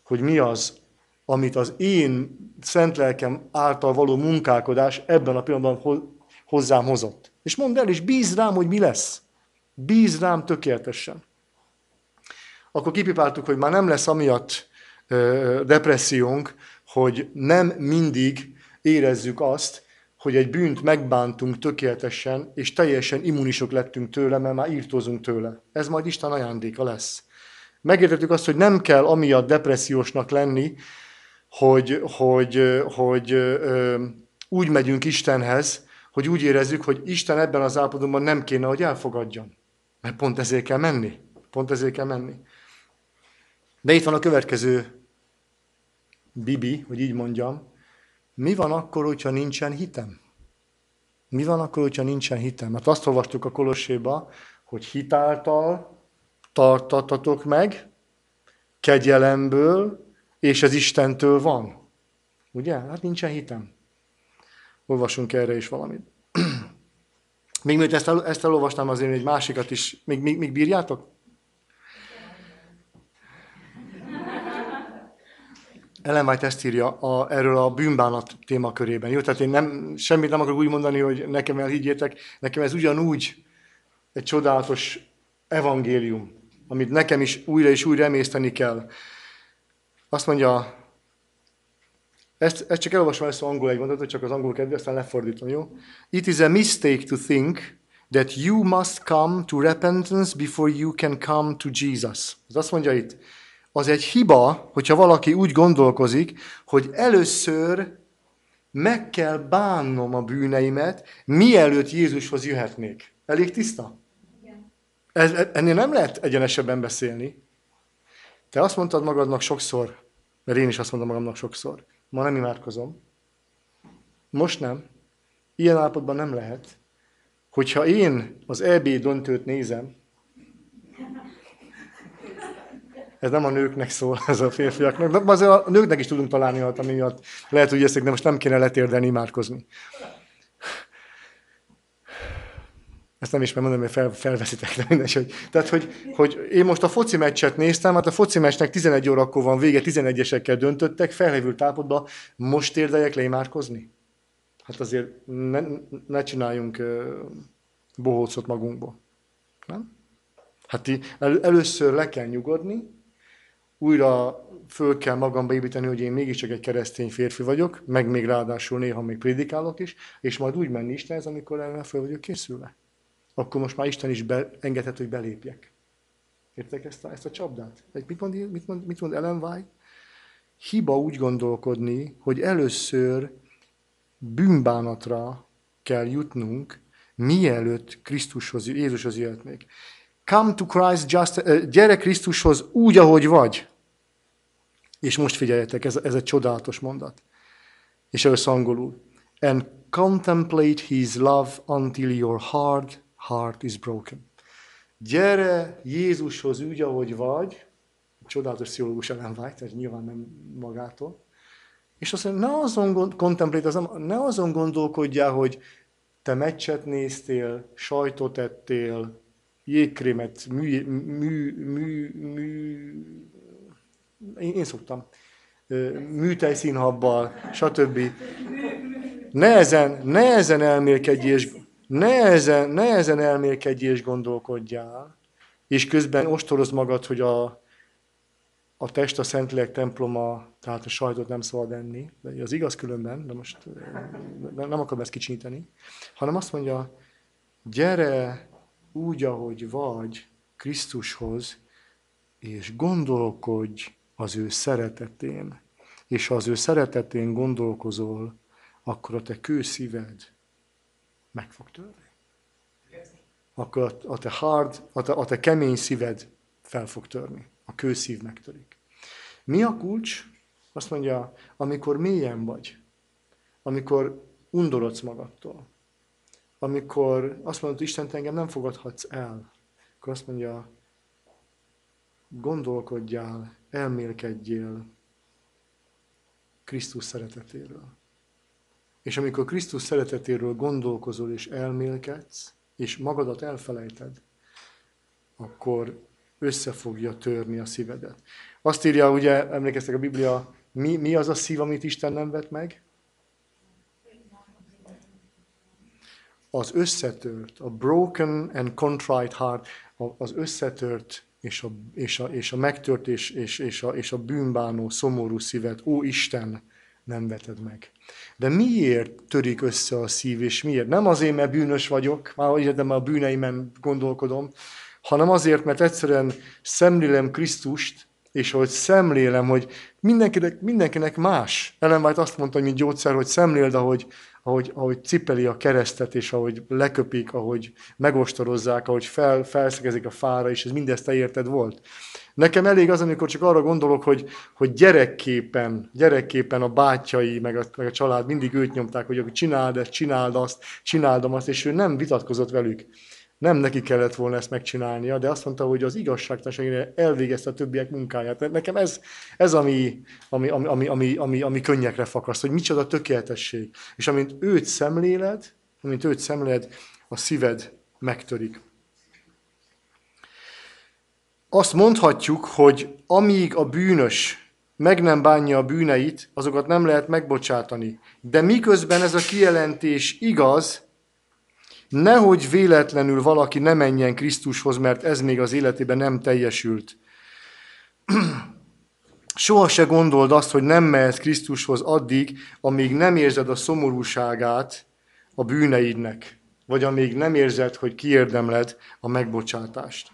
S2: hogy mi az, amit az én szent lelkem által való munkálkodás ebben a pillanatban hozzám hozott. És mondd el, és bíz rám, hogy mi lesz. Bíz rám tökéletesen. Akkor kipipáltuk, hogy már nem lesz amiatt depressziónk, hogy nem mindig érezzük azt, hogy egy bűnt megbántunk tökéletesen, és teljesen immunisok lettünk tőle, mert már írtózunk tőle. Ez majd Isten ajándéka lesz. Megértettük azt, hogy nem kell amiatt depressziósnak lenni, hogy, hogy, hogy ö, úgy megyünk Istenhez, hogy úgy érezzük, hogy Isten ebben az állapotban nem kéne, hogy elfogadjon. Mert pont ezért kell menni. Pont ezért kell menni. De itt van a következő Bibi, hogy így mondjam, mi van akkor, hogyha nincsen hitem? Mi van akkor, hogyha nincsen hitem? Mert azt olvastuk a Kolosséba, hogy hitáltal tartatatok meg, kegyelemből, és ez Istentől van. Ugye? Hát nincsen hitem. Olvasunk erre is valamit. még mielőtt ezt, el, ezt elolvastam azért egy másikat is, még, még, még bírjátok? Ellen White ezt írja a, erről a bűnbánat témakörében. Jó, tehát én nem, semmit nem akarok úgy mondani, hogy nekem elhiggyétek, nekem ez ugyanúgy egy csodálatos evangélium, amit nekem is újra és újra emészteni kell. Azt mondja, ezt, ezt csak elolvasom az angol egy mondatot, csak az angol kedve, aztán lefordítom, jó? It is a mistake to think that you must come to repentance before you can come to Jesus. Ez azt mondja itt, az egy hiba, hogyha valaki úgy gondolkozik, hogy először meg kell bánnom a bűneimet, mielőtt Jézushoz jöhetnék. Elég tiszta? Ez, ennél nem lehet egyenesebben beszélni. Te azt mondtad magadnak sokszor, mert én is azt mondom magamnak sokszor, ma nem imádkozom. Most nem. Ilyen állapotban nem lehet. Hogyha én az EB döntőt nézem, Ez nem a nőknek szól, ez a férfiaknak. De azért a nőknek is tudunk találni olyat, ami miatt lehet, hogy ezt de most nem kéne letérdelni, imádkozni. Ezt nem is mert mondom, hogy fel, felveszitek le mindegy, hogy, Tehát, hogy, hogy én most a foci meccset néztem, hát a foci meccsnek 11 órakor van vége, 11-esekkel döntöttek, felhívült állapotban, most érdeljek le imádkozni? Hát azért ne, ne csináljunk bohócot magunkból. Nem? Hát el, először le kell nyugodni, újra föl kell magamba építeni, hogy én mégiscsak egy keresztény férfi vagyok, meg még ráadásul néha még prédikálok is, és majd úgy menni Istenhez, amikor erre föl vagyok készülve. Akkor most már Isten is engedhet, hogy belépjek. Értek ezt a, ezt a csapdát? Mit mond, mit, mond, mit mond Ellen White? Hiba úgy gondolkodni, hogy először bűnbánatra kell jutnunk, mielőtt Krisztushoz, Jézushoz jöhetnék. Come to Christ just, uh, gyere Krisztushoz úgy, ahogy vagy. És most figyeljetek, ez, ez egy csodálatos mondat. És először angolul. And contemplate his love until your heart, heart is broken. Gyere Jézushoz úgy, ahogy vagy. Csodálatos pszichológus Ellen White, ez nyilván nem magától. És azt mondja, ne azon, contemplate, az, ne azon gondolkodjál, hogy te meccset néztél, sajtot ettél, jégkrémet, mű, mű, mű, mű én, én szoktam, műtejszínhabbal, stb. Nehezen, nehezen elmélkedj és, nehezen, nehezen elmélkedj és gondolkodjál, és közben ostoroz magad, hogy a, a test a Szentlélek temploma, tehát a sajtot nem szabad enni, de az igaz különben, de most nem akarom ezt kicsinteni, hanem azt mondja, gyere úgy, ahogy vagy Krisztushoz, és gondolkodj az ő szeretetén. És ha az ő szeretetén gondolkozol, akkor a te kőszíved meg fog törni. Akkor a te hard, a te, a te kemény szíved fel fog törni. A kőszív megtörik. Mi a kulcs? Azt mondja, amikor mélyen vagy, amikor undorodsz magadtól, amikor azt mondod, Isten engem nem fogadhatsz el, akkor azt mondja, gondolkodjál, elmélkedjél Krisztus szeretetéről. És amikor Krisztus szeretetéről gondolkozol és elmélkedsz, és magadat elfelejted, akkor össze fogja törni a szívedet. Azt írja, ugye, emlékeztek a Biblia, mi, mi az a szív, amit Isten nem vett meg? Az összetört, a broken and contrite heart, az összetört és a, és a, és a megtört és, és, és, a, és a bűnbánó, szomorú szívet, ó Isten, nem veted meg. De miért törik össze a szív, és miért? Nem azért, mert bűnös vagyok, már de a bűneimen gondolkodom, hanem azért, mert egyszerűen szemlélem Krisztust, és hogy szemlélem, hogy mindenkinek, mindenkinek más. Ellen White azt mondta, mint gyógyszer, hogy szemléld, ahogy, ahogy, ahogy cipeli a keresztet, és ahogy leköpik, ahogy megostorozzák, ahogy fel, felszegezik a fára, és ez mindezt te érted volt. Nekem elég az, amikor csak arra gondolok, hogy, hogy gyerekképpen, gyerekképpen a bátyai, meg a, meg a család mindig őt nyomták, hogy csináld ezt, csináld azt, csináldam azt, és ő nem vitatkozott velük. Nem neki kellett volna ezt megcsinálnia, de azt mondta, hogy az igazságtalanság elvégezte a többiek munkáját. Nekem ez, ez ami, ami, ami, ami, ami, ami, ami könnyekre fakaszt, hogy micsoda tökéletesség. És amint őt szemléled, amint őt szemléled, a szíved megtörik. Azt mondhatjuk, hogy amíg a bűnös meg nem bánja a bűneit, azokat nem lehet megbocsátani. De miközben ez a kijelentés igaz, Nehogy véletlenül valaki ne menjen Krisztushoz, mert ez még az életében nem teljesült. Soha se gondold azt, hogy nem mehetsz Krisztushoz addig, amíg nem érzed a szomorúságát a bűneidnek, vagy amíg nem érzed, hogy kiérdemled a megbocsátást.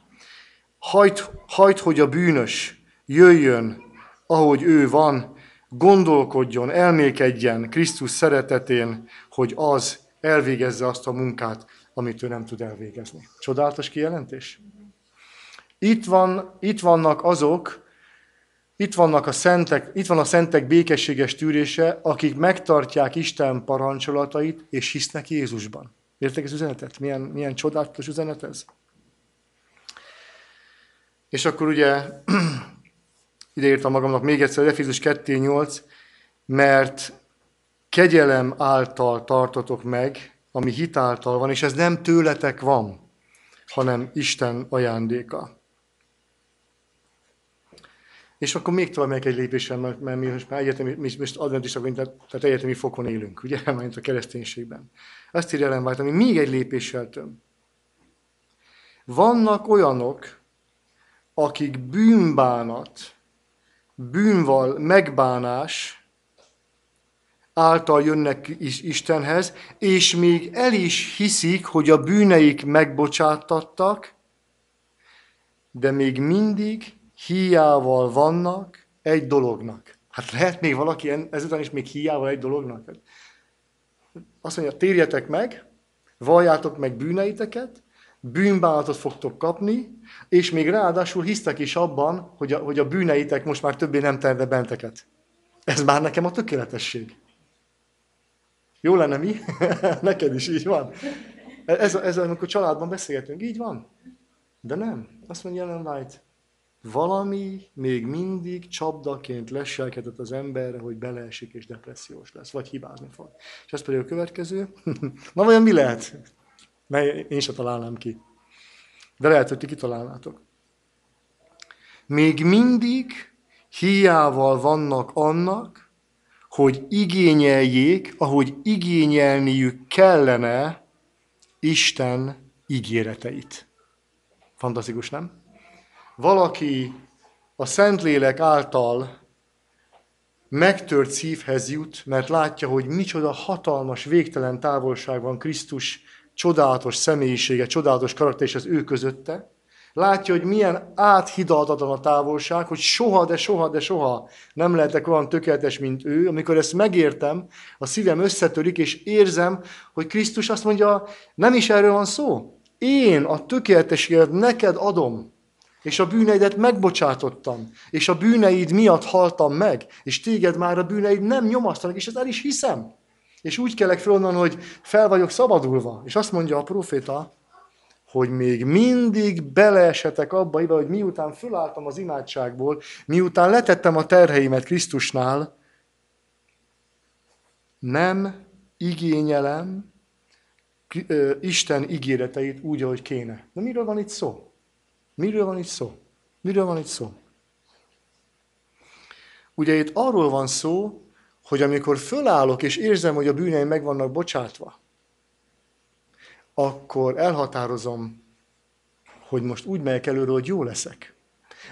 S2: Hajt, hajt, hogy a bűnös jöjjön, ahogy ő van, gondolkodjon, elmélkedjen Krisztus szeretetén, hogy az elvégezze azt a munkát, amit ő nem tud elvégezni. Csodálatos kijelentés? Itt, van, itt vannak azok, itt vannak a szentek, itt van a szentek békességes tűrése, akik megtartják Isten parancsolatait, és hisznek Jézusban. Értek az üzenetet? Milyen, milyen csodálatos üzenet ez? És akkor ugye ide írtam magamnak még egyszer, Efézus 2.8, mert kegyelem által tartotok meg, ami hitáltal van, és ez nem tőletek van, hanem Isten ajándéka. És akkor még tovább megyek egy lépéssel, mert, mert mi most már egyetemi, mi most adventistak, tehát, egyetemi fokon élünk, ugye, mint a kereszténységben. Azt írja Ellen White, ami még egy lépéssel több. Vannak olyanok, akik bűnbánat, bűnval megbánás által jönnek is Istenhez, és még el is hiszik, hogy a bűneik megbocsátattak, de még mindig hiával vannak egy dolognak. Hát lehet még valaki ezután is még hiával egy dolognak? Azt mondja, térjetek meg, valljátok meg bűneiteket, bűnbánatot fogtok kapni, és még ráadásul hisztek is abban, hogy a, hogy a bűneitek most már többé nem terne benteket. Ez már nekem a tökéletesség. Jó lenne mi? Neked is így van. Ez, ez amikor családban beszélgetünk, így van. De nem. Azt mondja Ellen White, valami még mindig csapdaként leselkedett az emberre, hogy beleesik és depressziós lesz, vagy hibázni fog. És ez pedig a következő. Na vajon mi lehet? Mert én sem találnám ki. De lehet, hogy ti kitalálnátok. Még mindig hiával vannak annak, hogy igényeljék, ahogy igényelniük kellene Isten ígéreteit. Fantasztikus, nem? Valaki a Szentlélek által megtört szívhez jut, mert látja, hogy micsoda hatalmas, végtelen távolság van Krisztus csodálatos személyisége, csodálatos karakter és az ő közötte. Látja, hogy milyen áthidaltatlan a távolság, hogy soha, de soha, de soha nem lehetek olyan tökéletes, mint ő. Amikor ezt megértem, a szívem összetörik, és érzem, hogy Krisztus azt mondja, nem is erről van szó. Én a tökéletességet neked adom, és a bűneidet megbocsátottam, és a bűneid miatt haltam meg, és téged már a bűneid nem nyomasztanak, és ezt el is hiszem. És úgy kellek fel onnan, hogy fel vagyok szabadulva. És azt mondja a proféta, hogy még mindig beleesetek abba ide, hogy miután fölálltam az imádságból, miután letettem a terheimet Krisztusnál, nem igényelem Isten ígéreteit úgy, ahogy kéne. De miről van itt szó? Miről van itt szó? Miről van itt szó? Ugye itt arról van szó, hogy amikor fölállok és érzem, hogy a bűneim meg vannak bocsátva, akkor elhatározom, hogy most úgy megyek előre, hogy jó leszek.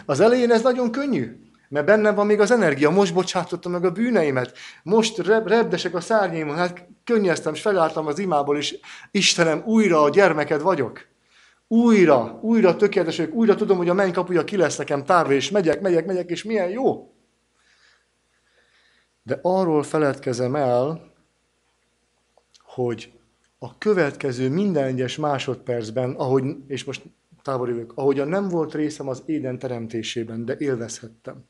S2: Az elején ez nagyon könnyű, mert bennem van még az energia, most bocsátottam meg a bűneimet, most reb, rebdesek a szárnyaimon, hát könnyeztem, és felálltam az imából, és Istenem, újra a gyermeked vagyok. Újra, újra tökéletes vagyok, újra tudom, hogy a menny kapuja ki lesz nekem tárva, és megyek, megyek, megyek, és milyen jó. De arról feledkezem el, hogy a következő minden egyes másodpercben, ahogy, és most távolülök, ahogyan nem volt részem az éden teremtésében, de élvezhettem.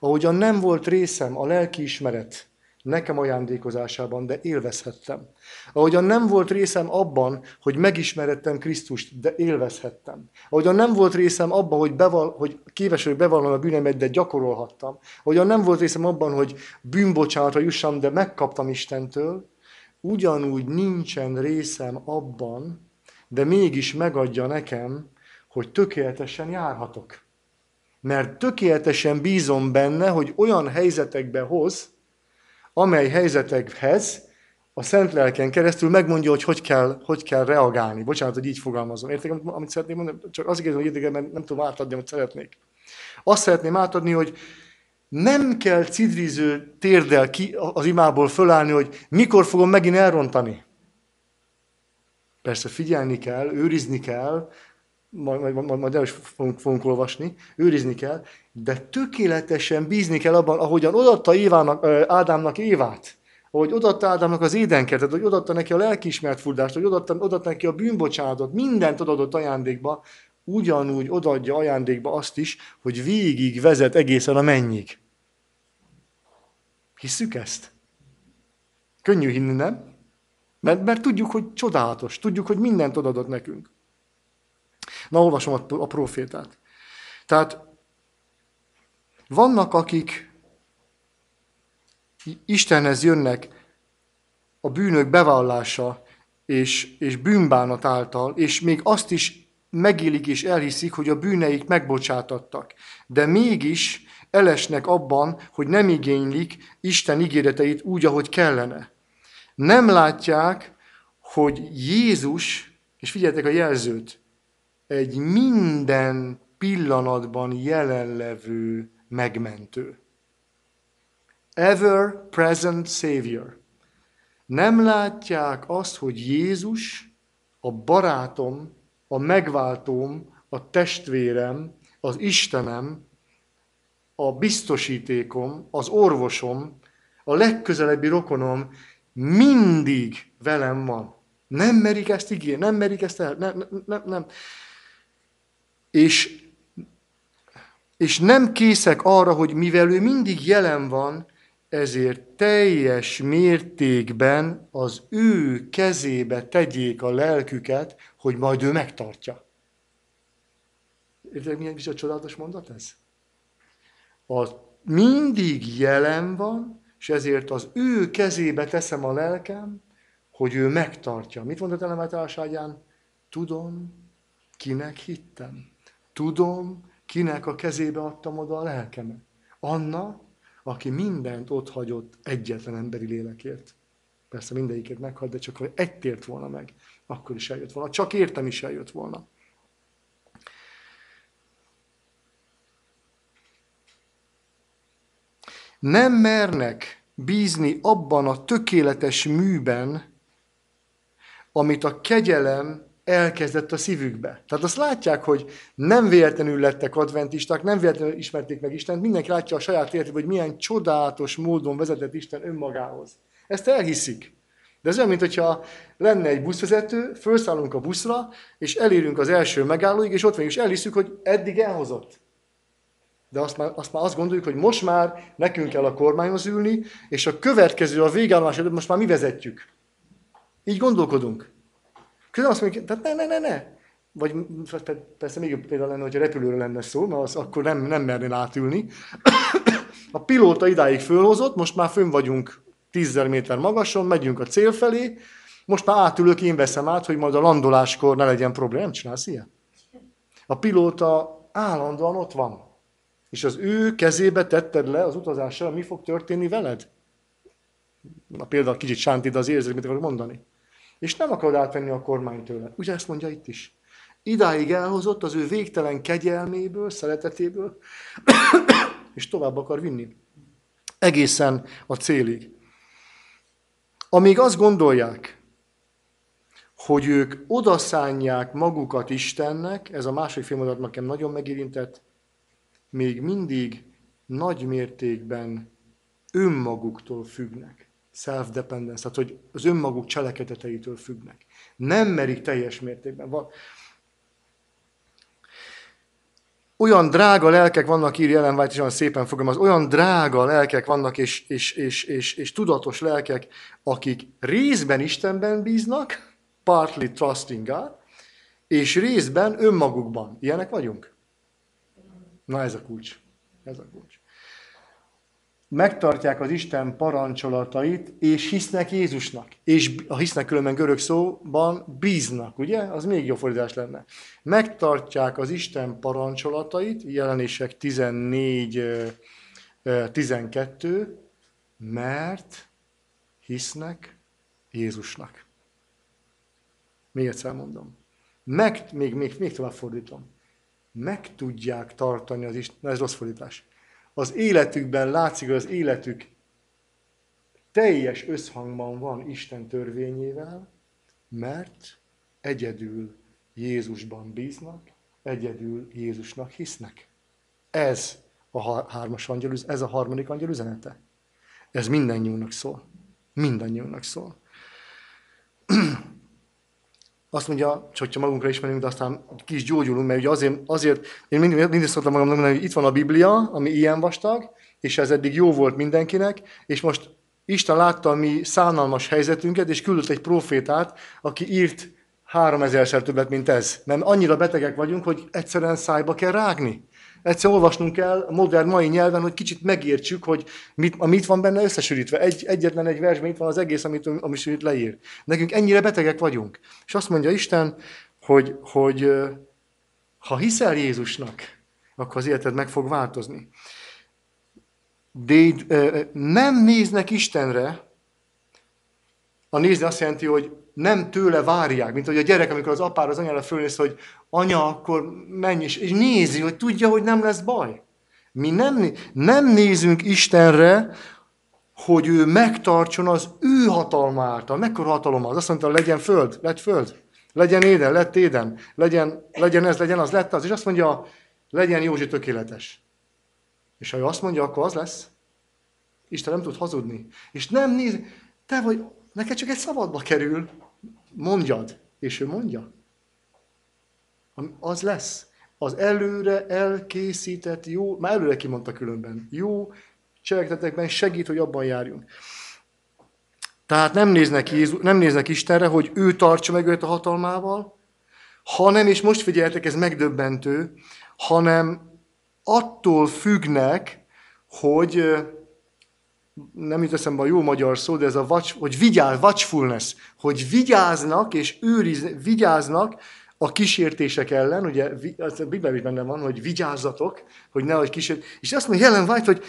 S2: Ahogyan nem volt részem a lelkiismeret nekem ajándékozásában, de élvezhettem. Ahogyan nem volt részem abban, hogy megismerettem Krisztust, de élvezhettem. Ahogyan nem volt részem abban, hogy, beval, hogy képes vagyok bevallani a bűnemet, de gyakorolhattam. Ahogyan nem volt részem abban, hogy bűnbocsánatra jussam, de megkaptam Istentől, ugyanúgy nincsen részem abban, de mégis megadja nekem, hogy tökéletesen járhatok. Mert tökéletesen bízom benne, hogy olyan helyzetekbe hoz, amely helyzetekhez a Szent Lelken keresztül megmondja, hogy hogy kell, hogy kell reagálni. Bocsánat, hogy így fogalmazom. Értek, amit szeretnék mondani? Csak azért kérdezem, hogy érdekes, mert nem tudom átadni, amit szeretnék. Azt szeretném átadni, hogy nem kell cidriző térdel ki az imából fölállni, hogy mikor fogom megint elrontani. Persze figyelni kell, őrizni kell, majd, majd, majd, majd el is fogunk, fogunk olvasni, őrizni kell, de tökéletesen bízni kell abban, ahogyan odatta Évának, Ádámnak Évát, ahogy odatta Ádámnak az édenkertet, hogy odatta neki a lelkiismert furdást, hogy odatta, odatta neki a bűnbocsánatot, mindent odadott ajándékba, ugyanúgy odaadja ajándékba azt is, hogy végig vezet egészen a mennyig. Hisszük ezt? Könnyű hinni, nem? Mert, mert tudjuk, hogy csodálatos, tudjuk, hogy mindent odadott nekünk. Na, olvasom a, a profétát. Tehát Vannak, akik Istenhez jönnek a bűnök bevallása és, és bűnbánat által, és még azt is megélik és elhiszik, hogy a bűneik megbocsátattak. De mégis elesnek abban, hogy nem igénylik Isten ígéreteit úgy, ahogy kellene. Nem látják, hogy Jézus, és figyeljetek a jelzőt, egy minden pillanatban jelenlevő megmentő. Ever present Savior. Nem látják azt, hogy Jézus, a barátom, a megváltóm, a testvérem, az Istenem, a biztosítékom, az orvosom, a legközelebbi rokonom mindig velem van. Nem merik ezt ígérni, nem merik ezt el, nem, nem, nem. És, és nem készek arra, hogy mivel ő mindig jelen van, ezért teljes mértékben az ő kezébe tegyék a lelküket, hogy majd ő megtartja. Érted, milyen a csodálatos mondat ez? Az mindig jelen van, és ezért az ő kezébe teszem a lelkem, hogy ő megtartja. Mit mondott elemetáságyán? Tudom, kinek hittem. Tudom, kinek a kezébe adtam oda a lelkemet. Anna, aki mindent ott hagyott egyetlen emberi lélekért. Persze mindegyiket meghalt, de csak ha egy tért volna meg, akkor is eljött volna. Csak értem is eljött volna. Nem mernek bízni abban a tökéletes műben, amit a kegyelem elkezdett a szívükbe. Tehát azt látják, hogy nem véletlenül lettek adventisták, nem véletlenül ismerték meg Istent, mindenki látja a saját életében, hogy milyen csodálatos módon vezetett Isten önmagához. Ezt elhiszik. De ez olyan, mintha lenne egy buszvezető, felszállunk a buszra, és elérünk az első megállóig, és ott vagyunk, és elhiszük, hogy eddig elhozott. De azt már, azt már azt gondoljuk, hogy most már nekünk kell a kormányhoz ülni, és a következő, a végállomás előtt most már mi vezetjük. Így gondolkodunk. Közben azt mondjuk, tehát ne, ne, ne, ne. Vagy persze még jobb például lenne, hogyha repülőre lenne szó, mert az akkor nem, nem mernél átülni. A pilóta idáig fölhozott, most már fönn vagyunk 10 méter magason, megyünk a cél felé, most már átülök, én veszem át, hogy majd a landoláskor ne legyen probléma. Nem csinálsz ilyen? A pilóta állandóan ott van. És az ő kezébe tetted le az utazással, mi fog történni veled? Na például kicsit sántít az érzés, mit akarok mondani és nem akarod átvenni a kormány tőle. Ugye ezt mondja itt is. Idáig elhozott az ő végtelen kegyelméből, szeretetéből, és tovább akar vinni. Egészen a célig. Amíg azt gondolják, hogy ők odaszánják magukat Istennek, ez a második filmodat nekem nagyon megérintett, még mindig nagy mértékben önmaguktól függnek self-dependence, tehát hogy az önmaguk cselekedeteitől függnek. Nem merik teljes mértékben. Van. Olyan drága lelkek vannak, írja Ellen White is olyan szépen fogalmaz, olyan drága lelkek vannak, és, és, és, és, és tudatos lelkek, akik részben Istenben bíznak, partly trusting God, és részben önmagukban. Ilyenek vagyunk? Na ez a kulcs. Ez a kulcs megtartják az Isten parancsolatait, és hisznek Jézusnak. És a hisznek különben görög szóban bíznak, ugye? Az még jobb fordítás lenne. Megtartják az Isten parancsolatait, jelenések 14, 12, mert hisznek Jézusnak. Még egyszer mondom. Meg, még, még, még tovább fordítom. Meg tudják tartani az Isten, ez rossz fordítás az életükben látszik, hogy az életük teljes összhangban van Isten törvényével, mert egyedül Jézusban bíznak, egyedül Jézusnak hisznek. Ez a hármas angyal, ez a harmadik angyal üzenete. Ez mindannyiunknak szól. Mindannyiunknak szól. azt mondja, hogy hogyha magunkra ismerünk, de aztán ki is gyógyulunk, mert ugye azért, azért én mindig, mindig szoktam magamnak mondani, hogy itt van a Biblia, ami ilyen vastag, és ez eddig jó volt mindenkinek, és most Isten látta a mi szánalmas helyzetünket, és küldött egy profétát, aki írt három ezerszer többet, mint ez. Mert annyira betegek vagyunk, hogy egyszerűen szájba kell rágni. Egyszer olvasnunk kell a modern mai nyelven, hogy kicsit megértsük, hogy mit, a mit van benne összesűrítve. Egy, egyetlen egy versben itt van az egész, amit, amit itt leír. Nekünk ennyire betegek vagyunk. És azt mondja Isten, hogy, hogy ha hiszel Jézusnak, akkor az életed meg fog változni. De nem néznek Istenre, a nézni azt jelenti, hogy nem tőle várják, mint hogy a gyerek, amikor az apára, az anyára fölnéz, hogy anya, akkor menj is, és nézi, hogy tudja, hogy nem lesz baj. Mi nem, nem nézünk Istenre, hogy ő megtartson az ő hatalma által. Mekkora hatalom az? Azt mondta, legyen föld, lett föld. Legyen éden, lett éden. Legyen, legyen ez, legyen az, lett az. És azt mondja, legyen Józsi tökéletes. És ha ő azt mondja, akkor az lesz. Isten nem tud hazudni. És nem néz, te vagy, neked csak egy szabadba kerül, mondjad. És ő mondja. Az lesz. Az előre elkészített jó, már előre kimondta különben, jó cselekedetekben segít, hogy abban járjunk. Tehát nem néznek, Jézus, nem néznek Istenre, hogy ő tartsa meg őt a hatalmával, hanem, és most figyeljetek, ez megdöbbentő, hanem attól függnek, hogy nem jut eszembe a jó magyar szó, de ez a watch, hogy vigyáz, watchfulness, hogy vigyáznak és őriz, vigyáznak a kísértések ellen, ugye a Biblia is benne van, hogy vigyázzatok, hogy nehogy kísért. És azt mondja Helen White, hogy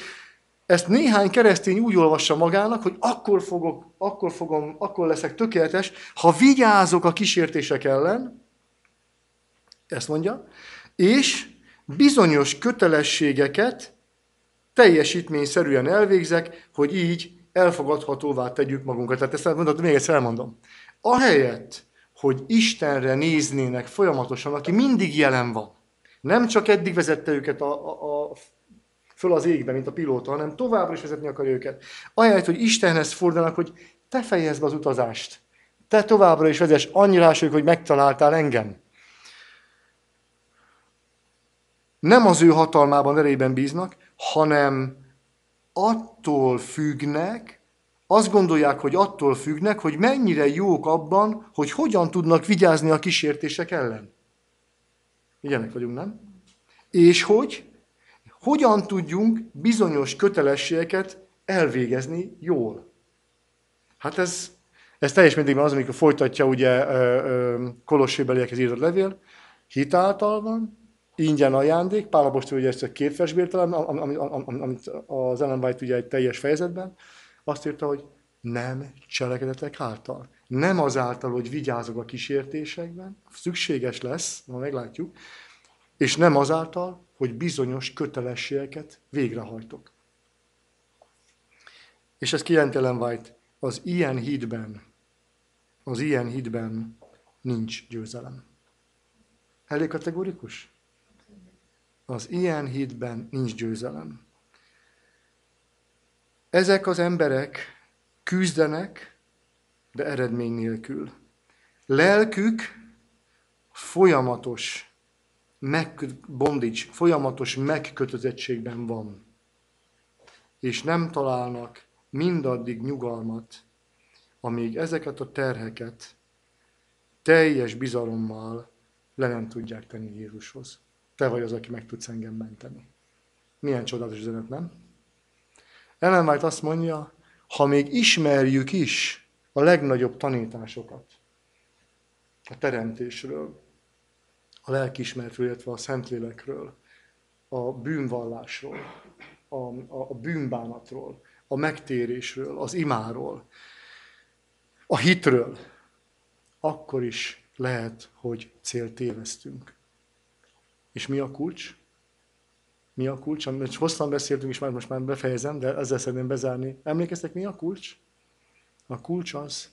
S2: ezt néhány keresztény úgy olvassa magának, hogy akkor, fogok, akkor, fogom, akkor leszek tökéletes, ha vigyázok a kísértések ellen, ezt mondja, és bizonyos kötelességeket teljesítményszerűen elvégzek, hogy így elfogadhatóvá tegyük magunkat. Tehát ezt mondod, még egyszer elmondom. Ahelyett, hogy Istenre néznének folyamatosan, aki mindig jelen van, nem csak eddig vezette őket a, a, a föl az égbe, mint a pilóta, hanem továbbra is vezetni akarja őket. Ahelyett, hogy Istenhez fordulnak, hogy te fejezd be az utazást. Te továbbra is vezess, annyira hogy megtaláltál engem. Nem az ő hatalmában, erejében bíznak, hanem attól függnek, azt gondolják, hogy attól függnek, hogy mennyire jók abban, hogy hogyan tudnak vigyázni a kísértések ellen. Ilyenek vagyunk, nem? És hogy hogyan tudjunk bizonyos kötelességeket elvégezni jól. Hát ez, ez teljes mértékben az, amikor folytatja ugye Kolossébeliekhez írott levél, hitáltal van, ingyen ajándék, Pál Apostol ugye ezt a két versből talán, amit az Ellen White ugye egy teljes fejezetben, azt írta, hogy nem cselekedetek által. Nem azáltal, hogy vigyázok a kísértésekben, szükséges lesz, ma meglátjuk, és nem azáltal, hogy bizonyos kötelességeket végrehajtok. És ez kijelent Ellen az ilyen hídben, az ilyen hídben nincs győzelem. Elég kategorikus? Az ilyen hitben nincs győzelem. Ezek az emberek küzdenek, de eredmény nélkül. Lelkük folyamatos meg, bondage, folyamatos megkötözettségben van. És nem találnak mindaddig nyugalmat, amíg ezeket a terheket teljes bizalommal le nem tudják tenni Jézushoz. Te vagy az, aki meg tudsz engem menteni. Milyen csodálatos üzenet, nem? Ellen White azt mondja, ha még ismerjük is a legnagyobb tanításokat a teremtésről, a lelkismertről, illetve a Szentlélekről, a bűnvallásról, a, a, a bűnbánatról, a megtérésről, az imáról, a hitről, akkor is lehet, hogy célt tévesztünk. És mi a kulcs? Mi a kulcs? Amit hosszan beszéltünk, és már most már befejezem, de ezzel szeretném bezárni. Emlékeztek, mi a kulcs? A kulcs az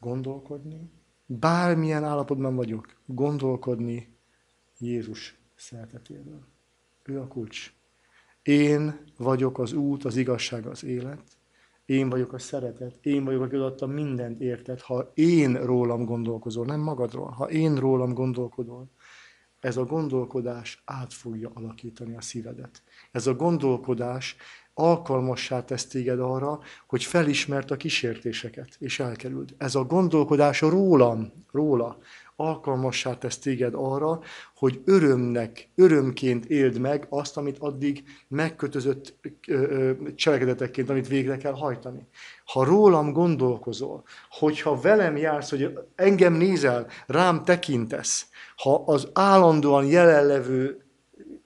S2: gondolkodni, bármilyen állapotban vagyok, gondolkodni Jézus szeretetéről. Ő a kulcs. Én vagyok az út, az igazság, az élet. Én vagyok a szeretet. Én vagyok, aki adta mindent érted. Ha én rólam gondolkozol, nem magadról, ha én rólam gondolkodol, ez a gondolkodás át fogja alakítani a szívedet. Ez a gondolkodás alkalmassá tesz téged arra, hogy felismert a kísértéseket, és elkerült. Ez a gondolkodás rólam, róla, alkalmassá tesz téged arra, hogy örömnek, örömként éld meg azt, amit addig megkötözött cselekedetekként, amit végre kell hajtani. Ha rólam gondolkozol, hogyha velem jársz, hogy engem nézel, rám tekintesz, ha az állandóan jelenlevő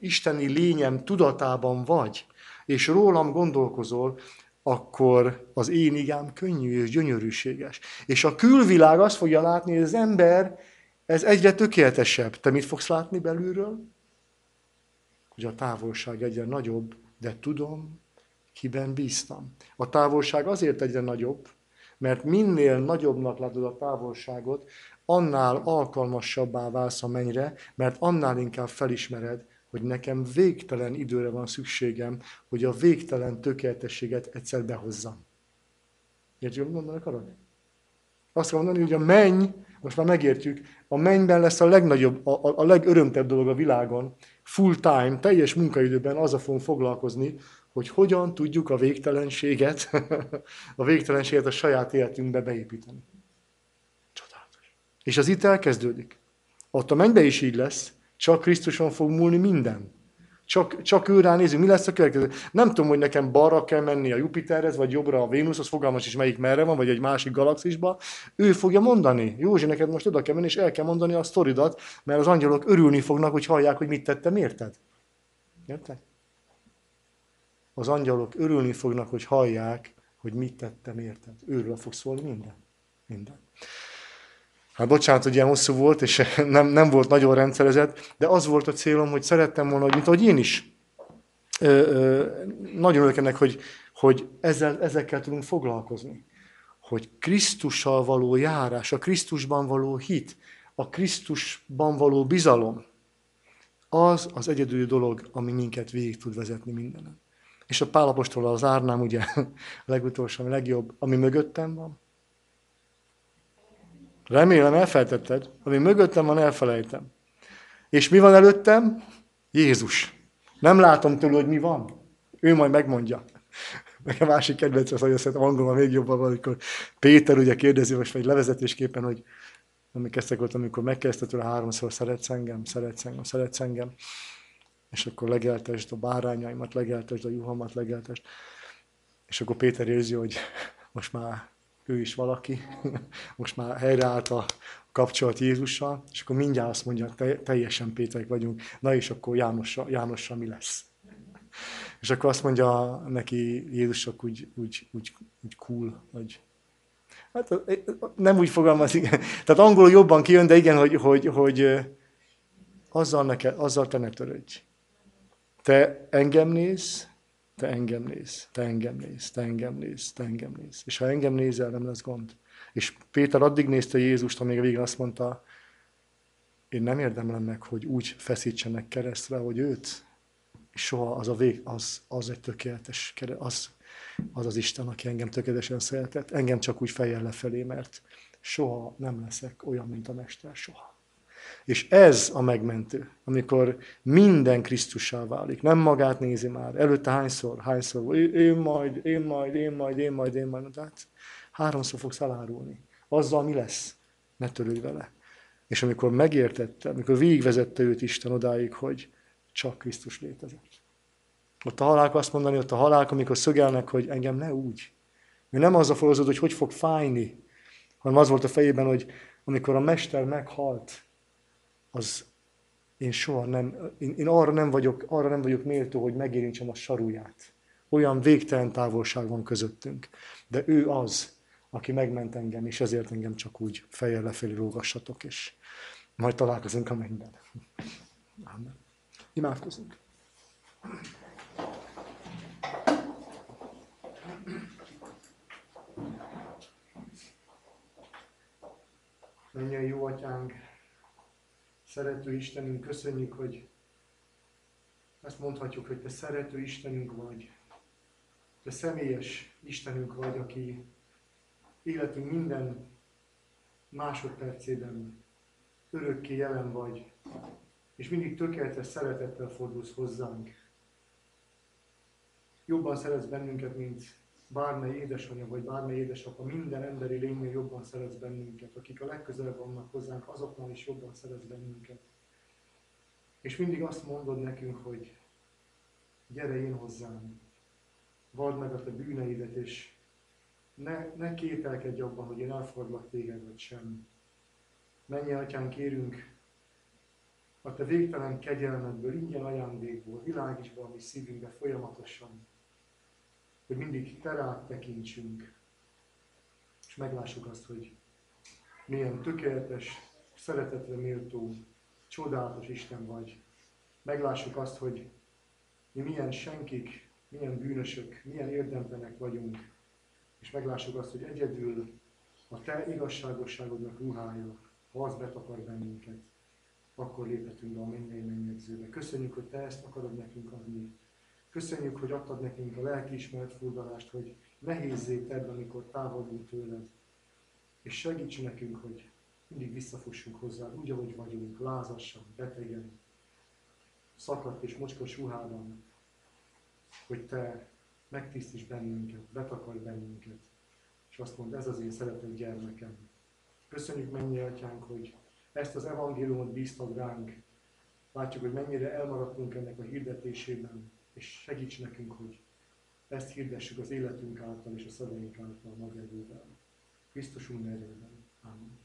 S2: isteni lényem tudatában vagy, és rólam gondolkozol, akkor az én igám könnyű és gyönyörűséges. És a külvilág azt fogja látni, hogy az ember ez egyre tökéletesebb. Te mit fogsz látni belülről? Hogy a távolság egyre nagyobb, de tudom, kiben bíztam. A távolság azért egyre nagyobb, mert minél nagyobbnak látod a távolságot, annál alkalmasabbá válsz a mennyre, mert annál inkább felismered, hogy nekem végtelen időre van szükségem, hogy a végtelen tökéletességet egyszer behozzam. Értjük, hogy mondani akarod? Azt kell mondani, hogy a menny, most már megértjük, a mennyben lesz a legnagyobb, a, a, a legörömtebb dolog a világon, full time, teljes munkaidőben azzal fogunk foglalkozni, hogy hogyan tudjuk a végtelenséget, a végtelenséget a saját életünkbe beépíteni. Csodálatos. És az itt elkezdődik. Ott a mennybe is így lesz, csak Krisztuson fog múlni minden. Csak, csak ő rá nézünk, mi lesz a következő. Nem tudom, hogy nekem balra kell menni a Jupiterhez, vagy jobbra a Vénuszhoz, fogalmas is melyik merre van, vagy egy másik galaxisba. Ő fogja mondani. Józsi, neked most oda kell menni, és el kell mondani a sztoridat, mert az angyalok örülni fognak, hogy hallják, hogy mit tettem, érted? Érted? Az angyalok örülni fognak, hogy hallják, hogy mit tettem, érted? Őről fog szólni minden. Minden. Hát bocsánat, hogy ilyen hosszú volt, és nem, nem volt nagyon rendszerezett, de az volt a célom, hogy szerettem volna, hogy mint ahogy én is. Ö, ö, nagyon örülök ennek, hogy, hogy ezzel, ezekkel tudunk foglalkozni. Hogy Krisztussal való járás, a Krisztusban való hit, a Krisztusban való bizalom, az az egyedüli dolog, ami minket végig tud vezetni mindenen. És a Pálapostól az árnám, ugye a legutolsó, a legjobb, ami mögöttem van, Remélem elfelejtetted. Ami mögöttem van, elfelejtem. És mi van előttem? Jézus. Nem látom tőle, hogy mi van. Ő majd megmondja. Meg a másik kedvenc az, hogy azt angolban még jobban van, amikor Péter ugye kérdezi most vagy levezetésképpen, hogy emlékeztek ott, amikor megkezdte tőle háromszor, szeretsz engem, szeretsz engem, szeretsz engem. És akkor legeltest a bárányaimat, legeltest a juhamat, legeltest. És akkor Péter érzi, hogy most már ő is valaki, most már helyreállt a kapcsolat Jézussal, és akkor mindjárt azt mondja, teljesen Péterek vagyunk, na és akkor Jánossal, Jánossal mi lesz? És akkor azt mondja neki Jézus csak úgy, úgy, úgy, úgy cool, hogy hát nem úgy fogalmazik, tehát angolul jobban kijön, de igen, hogy, hogy, hogy azzal, neked, azzal te ne törődj. Te engem néz, te engem néz, te engem néz, te engem néz, te engem néz. És ha engem nézel, nem lesz gond. És Péter addig nézte Jézust, amíg a végén azt mondta, én nem érdemlem meg, hogy úgy feszítsenek keresztre, hogy őt, és soha az a vég, az, az egy tökéletes az, az az Isten, aki engem tökéletesen szeretett, engem csak úgy fejjel lefelé, mert soha nem leszek olyan, mint a Mester, soha. És ez a megmentő, amikor minden Krisztussá válik. Nem magát nézi már. Előtte hányszor, hányszor, én majd, én majd, én majd, én majd, én majd. hát háromszor fogsz elárulni. Azzal mi lesz? Ne törődj vele. És amikor megértette, amikor végigvezette őt Isten odáig, hogy csak Krisztus létezett. Ott a halálk azt mondani, ott a halálk, amikor szögelnek, hogy engem ne úgy. Ő nem azzal foglalkozott, hogy hogy fog fájni, hanem az volt a fejében, hogy amikor a mester meghalt, az én soha nem, én, én arra, nem vagyok, arra nem vagyok méltó, hogy megérintsem a saruját. Olyan végtelen távolság van közöttünk. De ő az, aki megment engem, és ezért engem csak úgy fejjel lefelé rógassatok, és majd találkozunk a mennyben. Amen. Imádkozunk. Menjen jó atyánk, Szerető Istenünk, köszönjük, hogy ezt mondhatjuk, hogy Te szerető Istenünk vagy. Te személyes Istenünk vagy, aki életünk minden másodpercében örökké jelen vagy, és mindig tökéletes szeretettel fordulsz hozzánk. jobban szeretsz bennünket, mint bármely édesanyja vagy bármely édesapa, minden emberi lénynél jobban szeretsz bennünket, akik a legközelebb vannak hozzánk, azoknál is jobban szeretsz bennünket. És mindig azt mondod nekünk, hogy gyere én hozzám, vald meg a te bűneidet, és ne, ne kételkedj abban, hogy én elfogadlak téged, vagy sem. Mennyi atyán kérünk a te végtelen kegyelmedből, ingyen ajándékból, világisban, ami szívünkbe folyamatosan, hogy mindig te rád tekintsünk, és meglássuk azt, hogy milyen tökéletes, szeretetre méltó, csodálatos Isten vagy. Meglássuk azt, hogy mi milyen senkik, milyen bűnösök, milyen érdemtlenek vagyunk, és meglássuk azt, hogy egyedül a te igazságosságodnak ruhája, ha az betakar bennünket, akkor léphetünk be a mennyei mennyegzőbe. Köszönjük, hogy te ezt akarod nekünk adni. Köszönjük, hogy adtad nekünk a lelkiismeret furdalást, hogy nehézzé tedd, amikor távolunk tőled. És segíts nekünk, hogy mindig visszafussunk hozzá, úgy, ahogy vagyunk, lázasan, betegen, szakadt és mocskos ruhában, hogy te megtisztíts bennünket, betakar bennünket, és azt mond, ez az én szeretett gyermekem. Köszönjük mennyi atyánk, hogy ezt az evangéliumot bíztad ránk. Látjuk, hogy mennyire elmaradtunk ennek a hirdetésében, és segíts nekünk, hogy ezt hirdessük az életünk által és a szavaink által a nagy erővel. Krisztusunk nevében. Amen.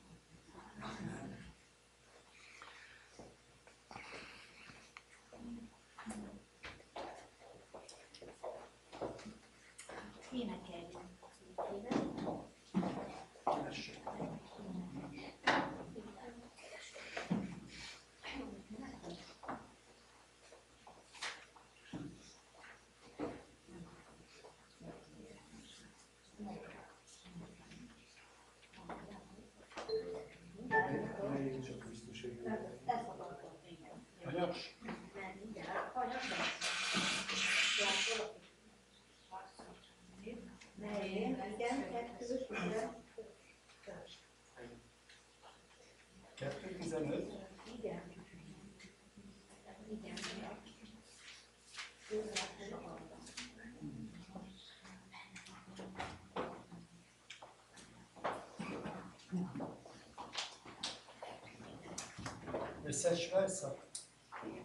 S3: Összes verszak?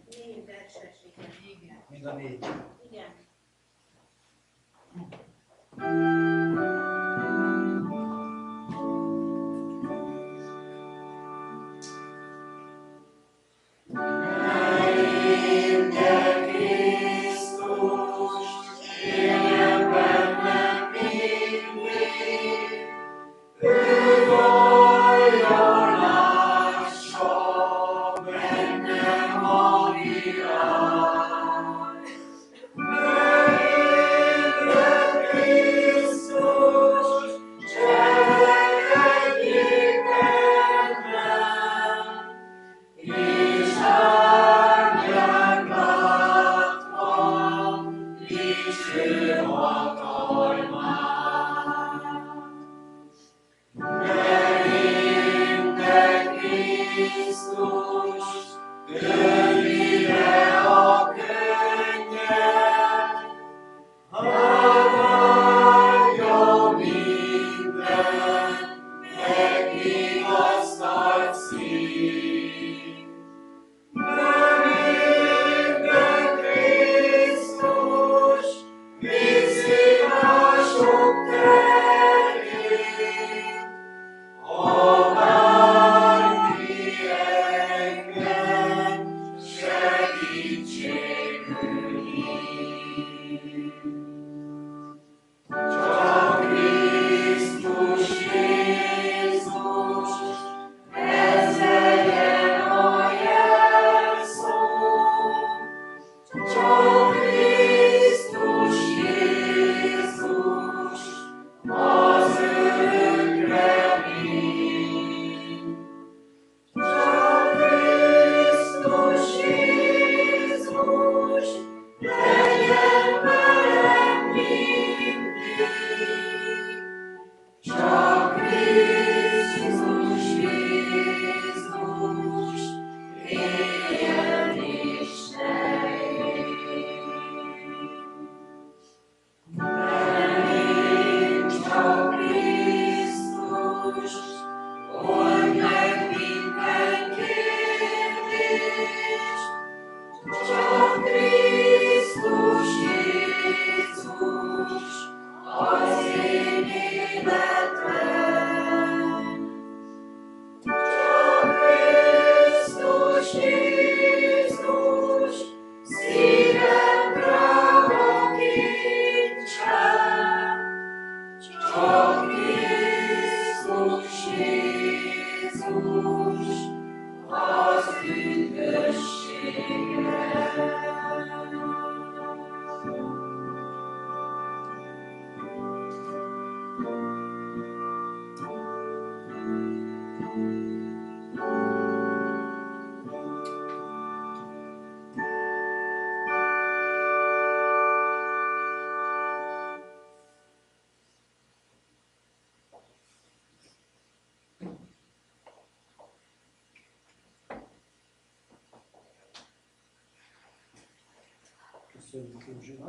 S4: Négy verses,
S3: igen. Mind a négy.
S4: Igen.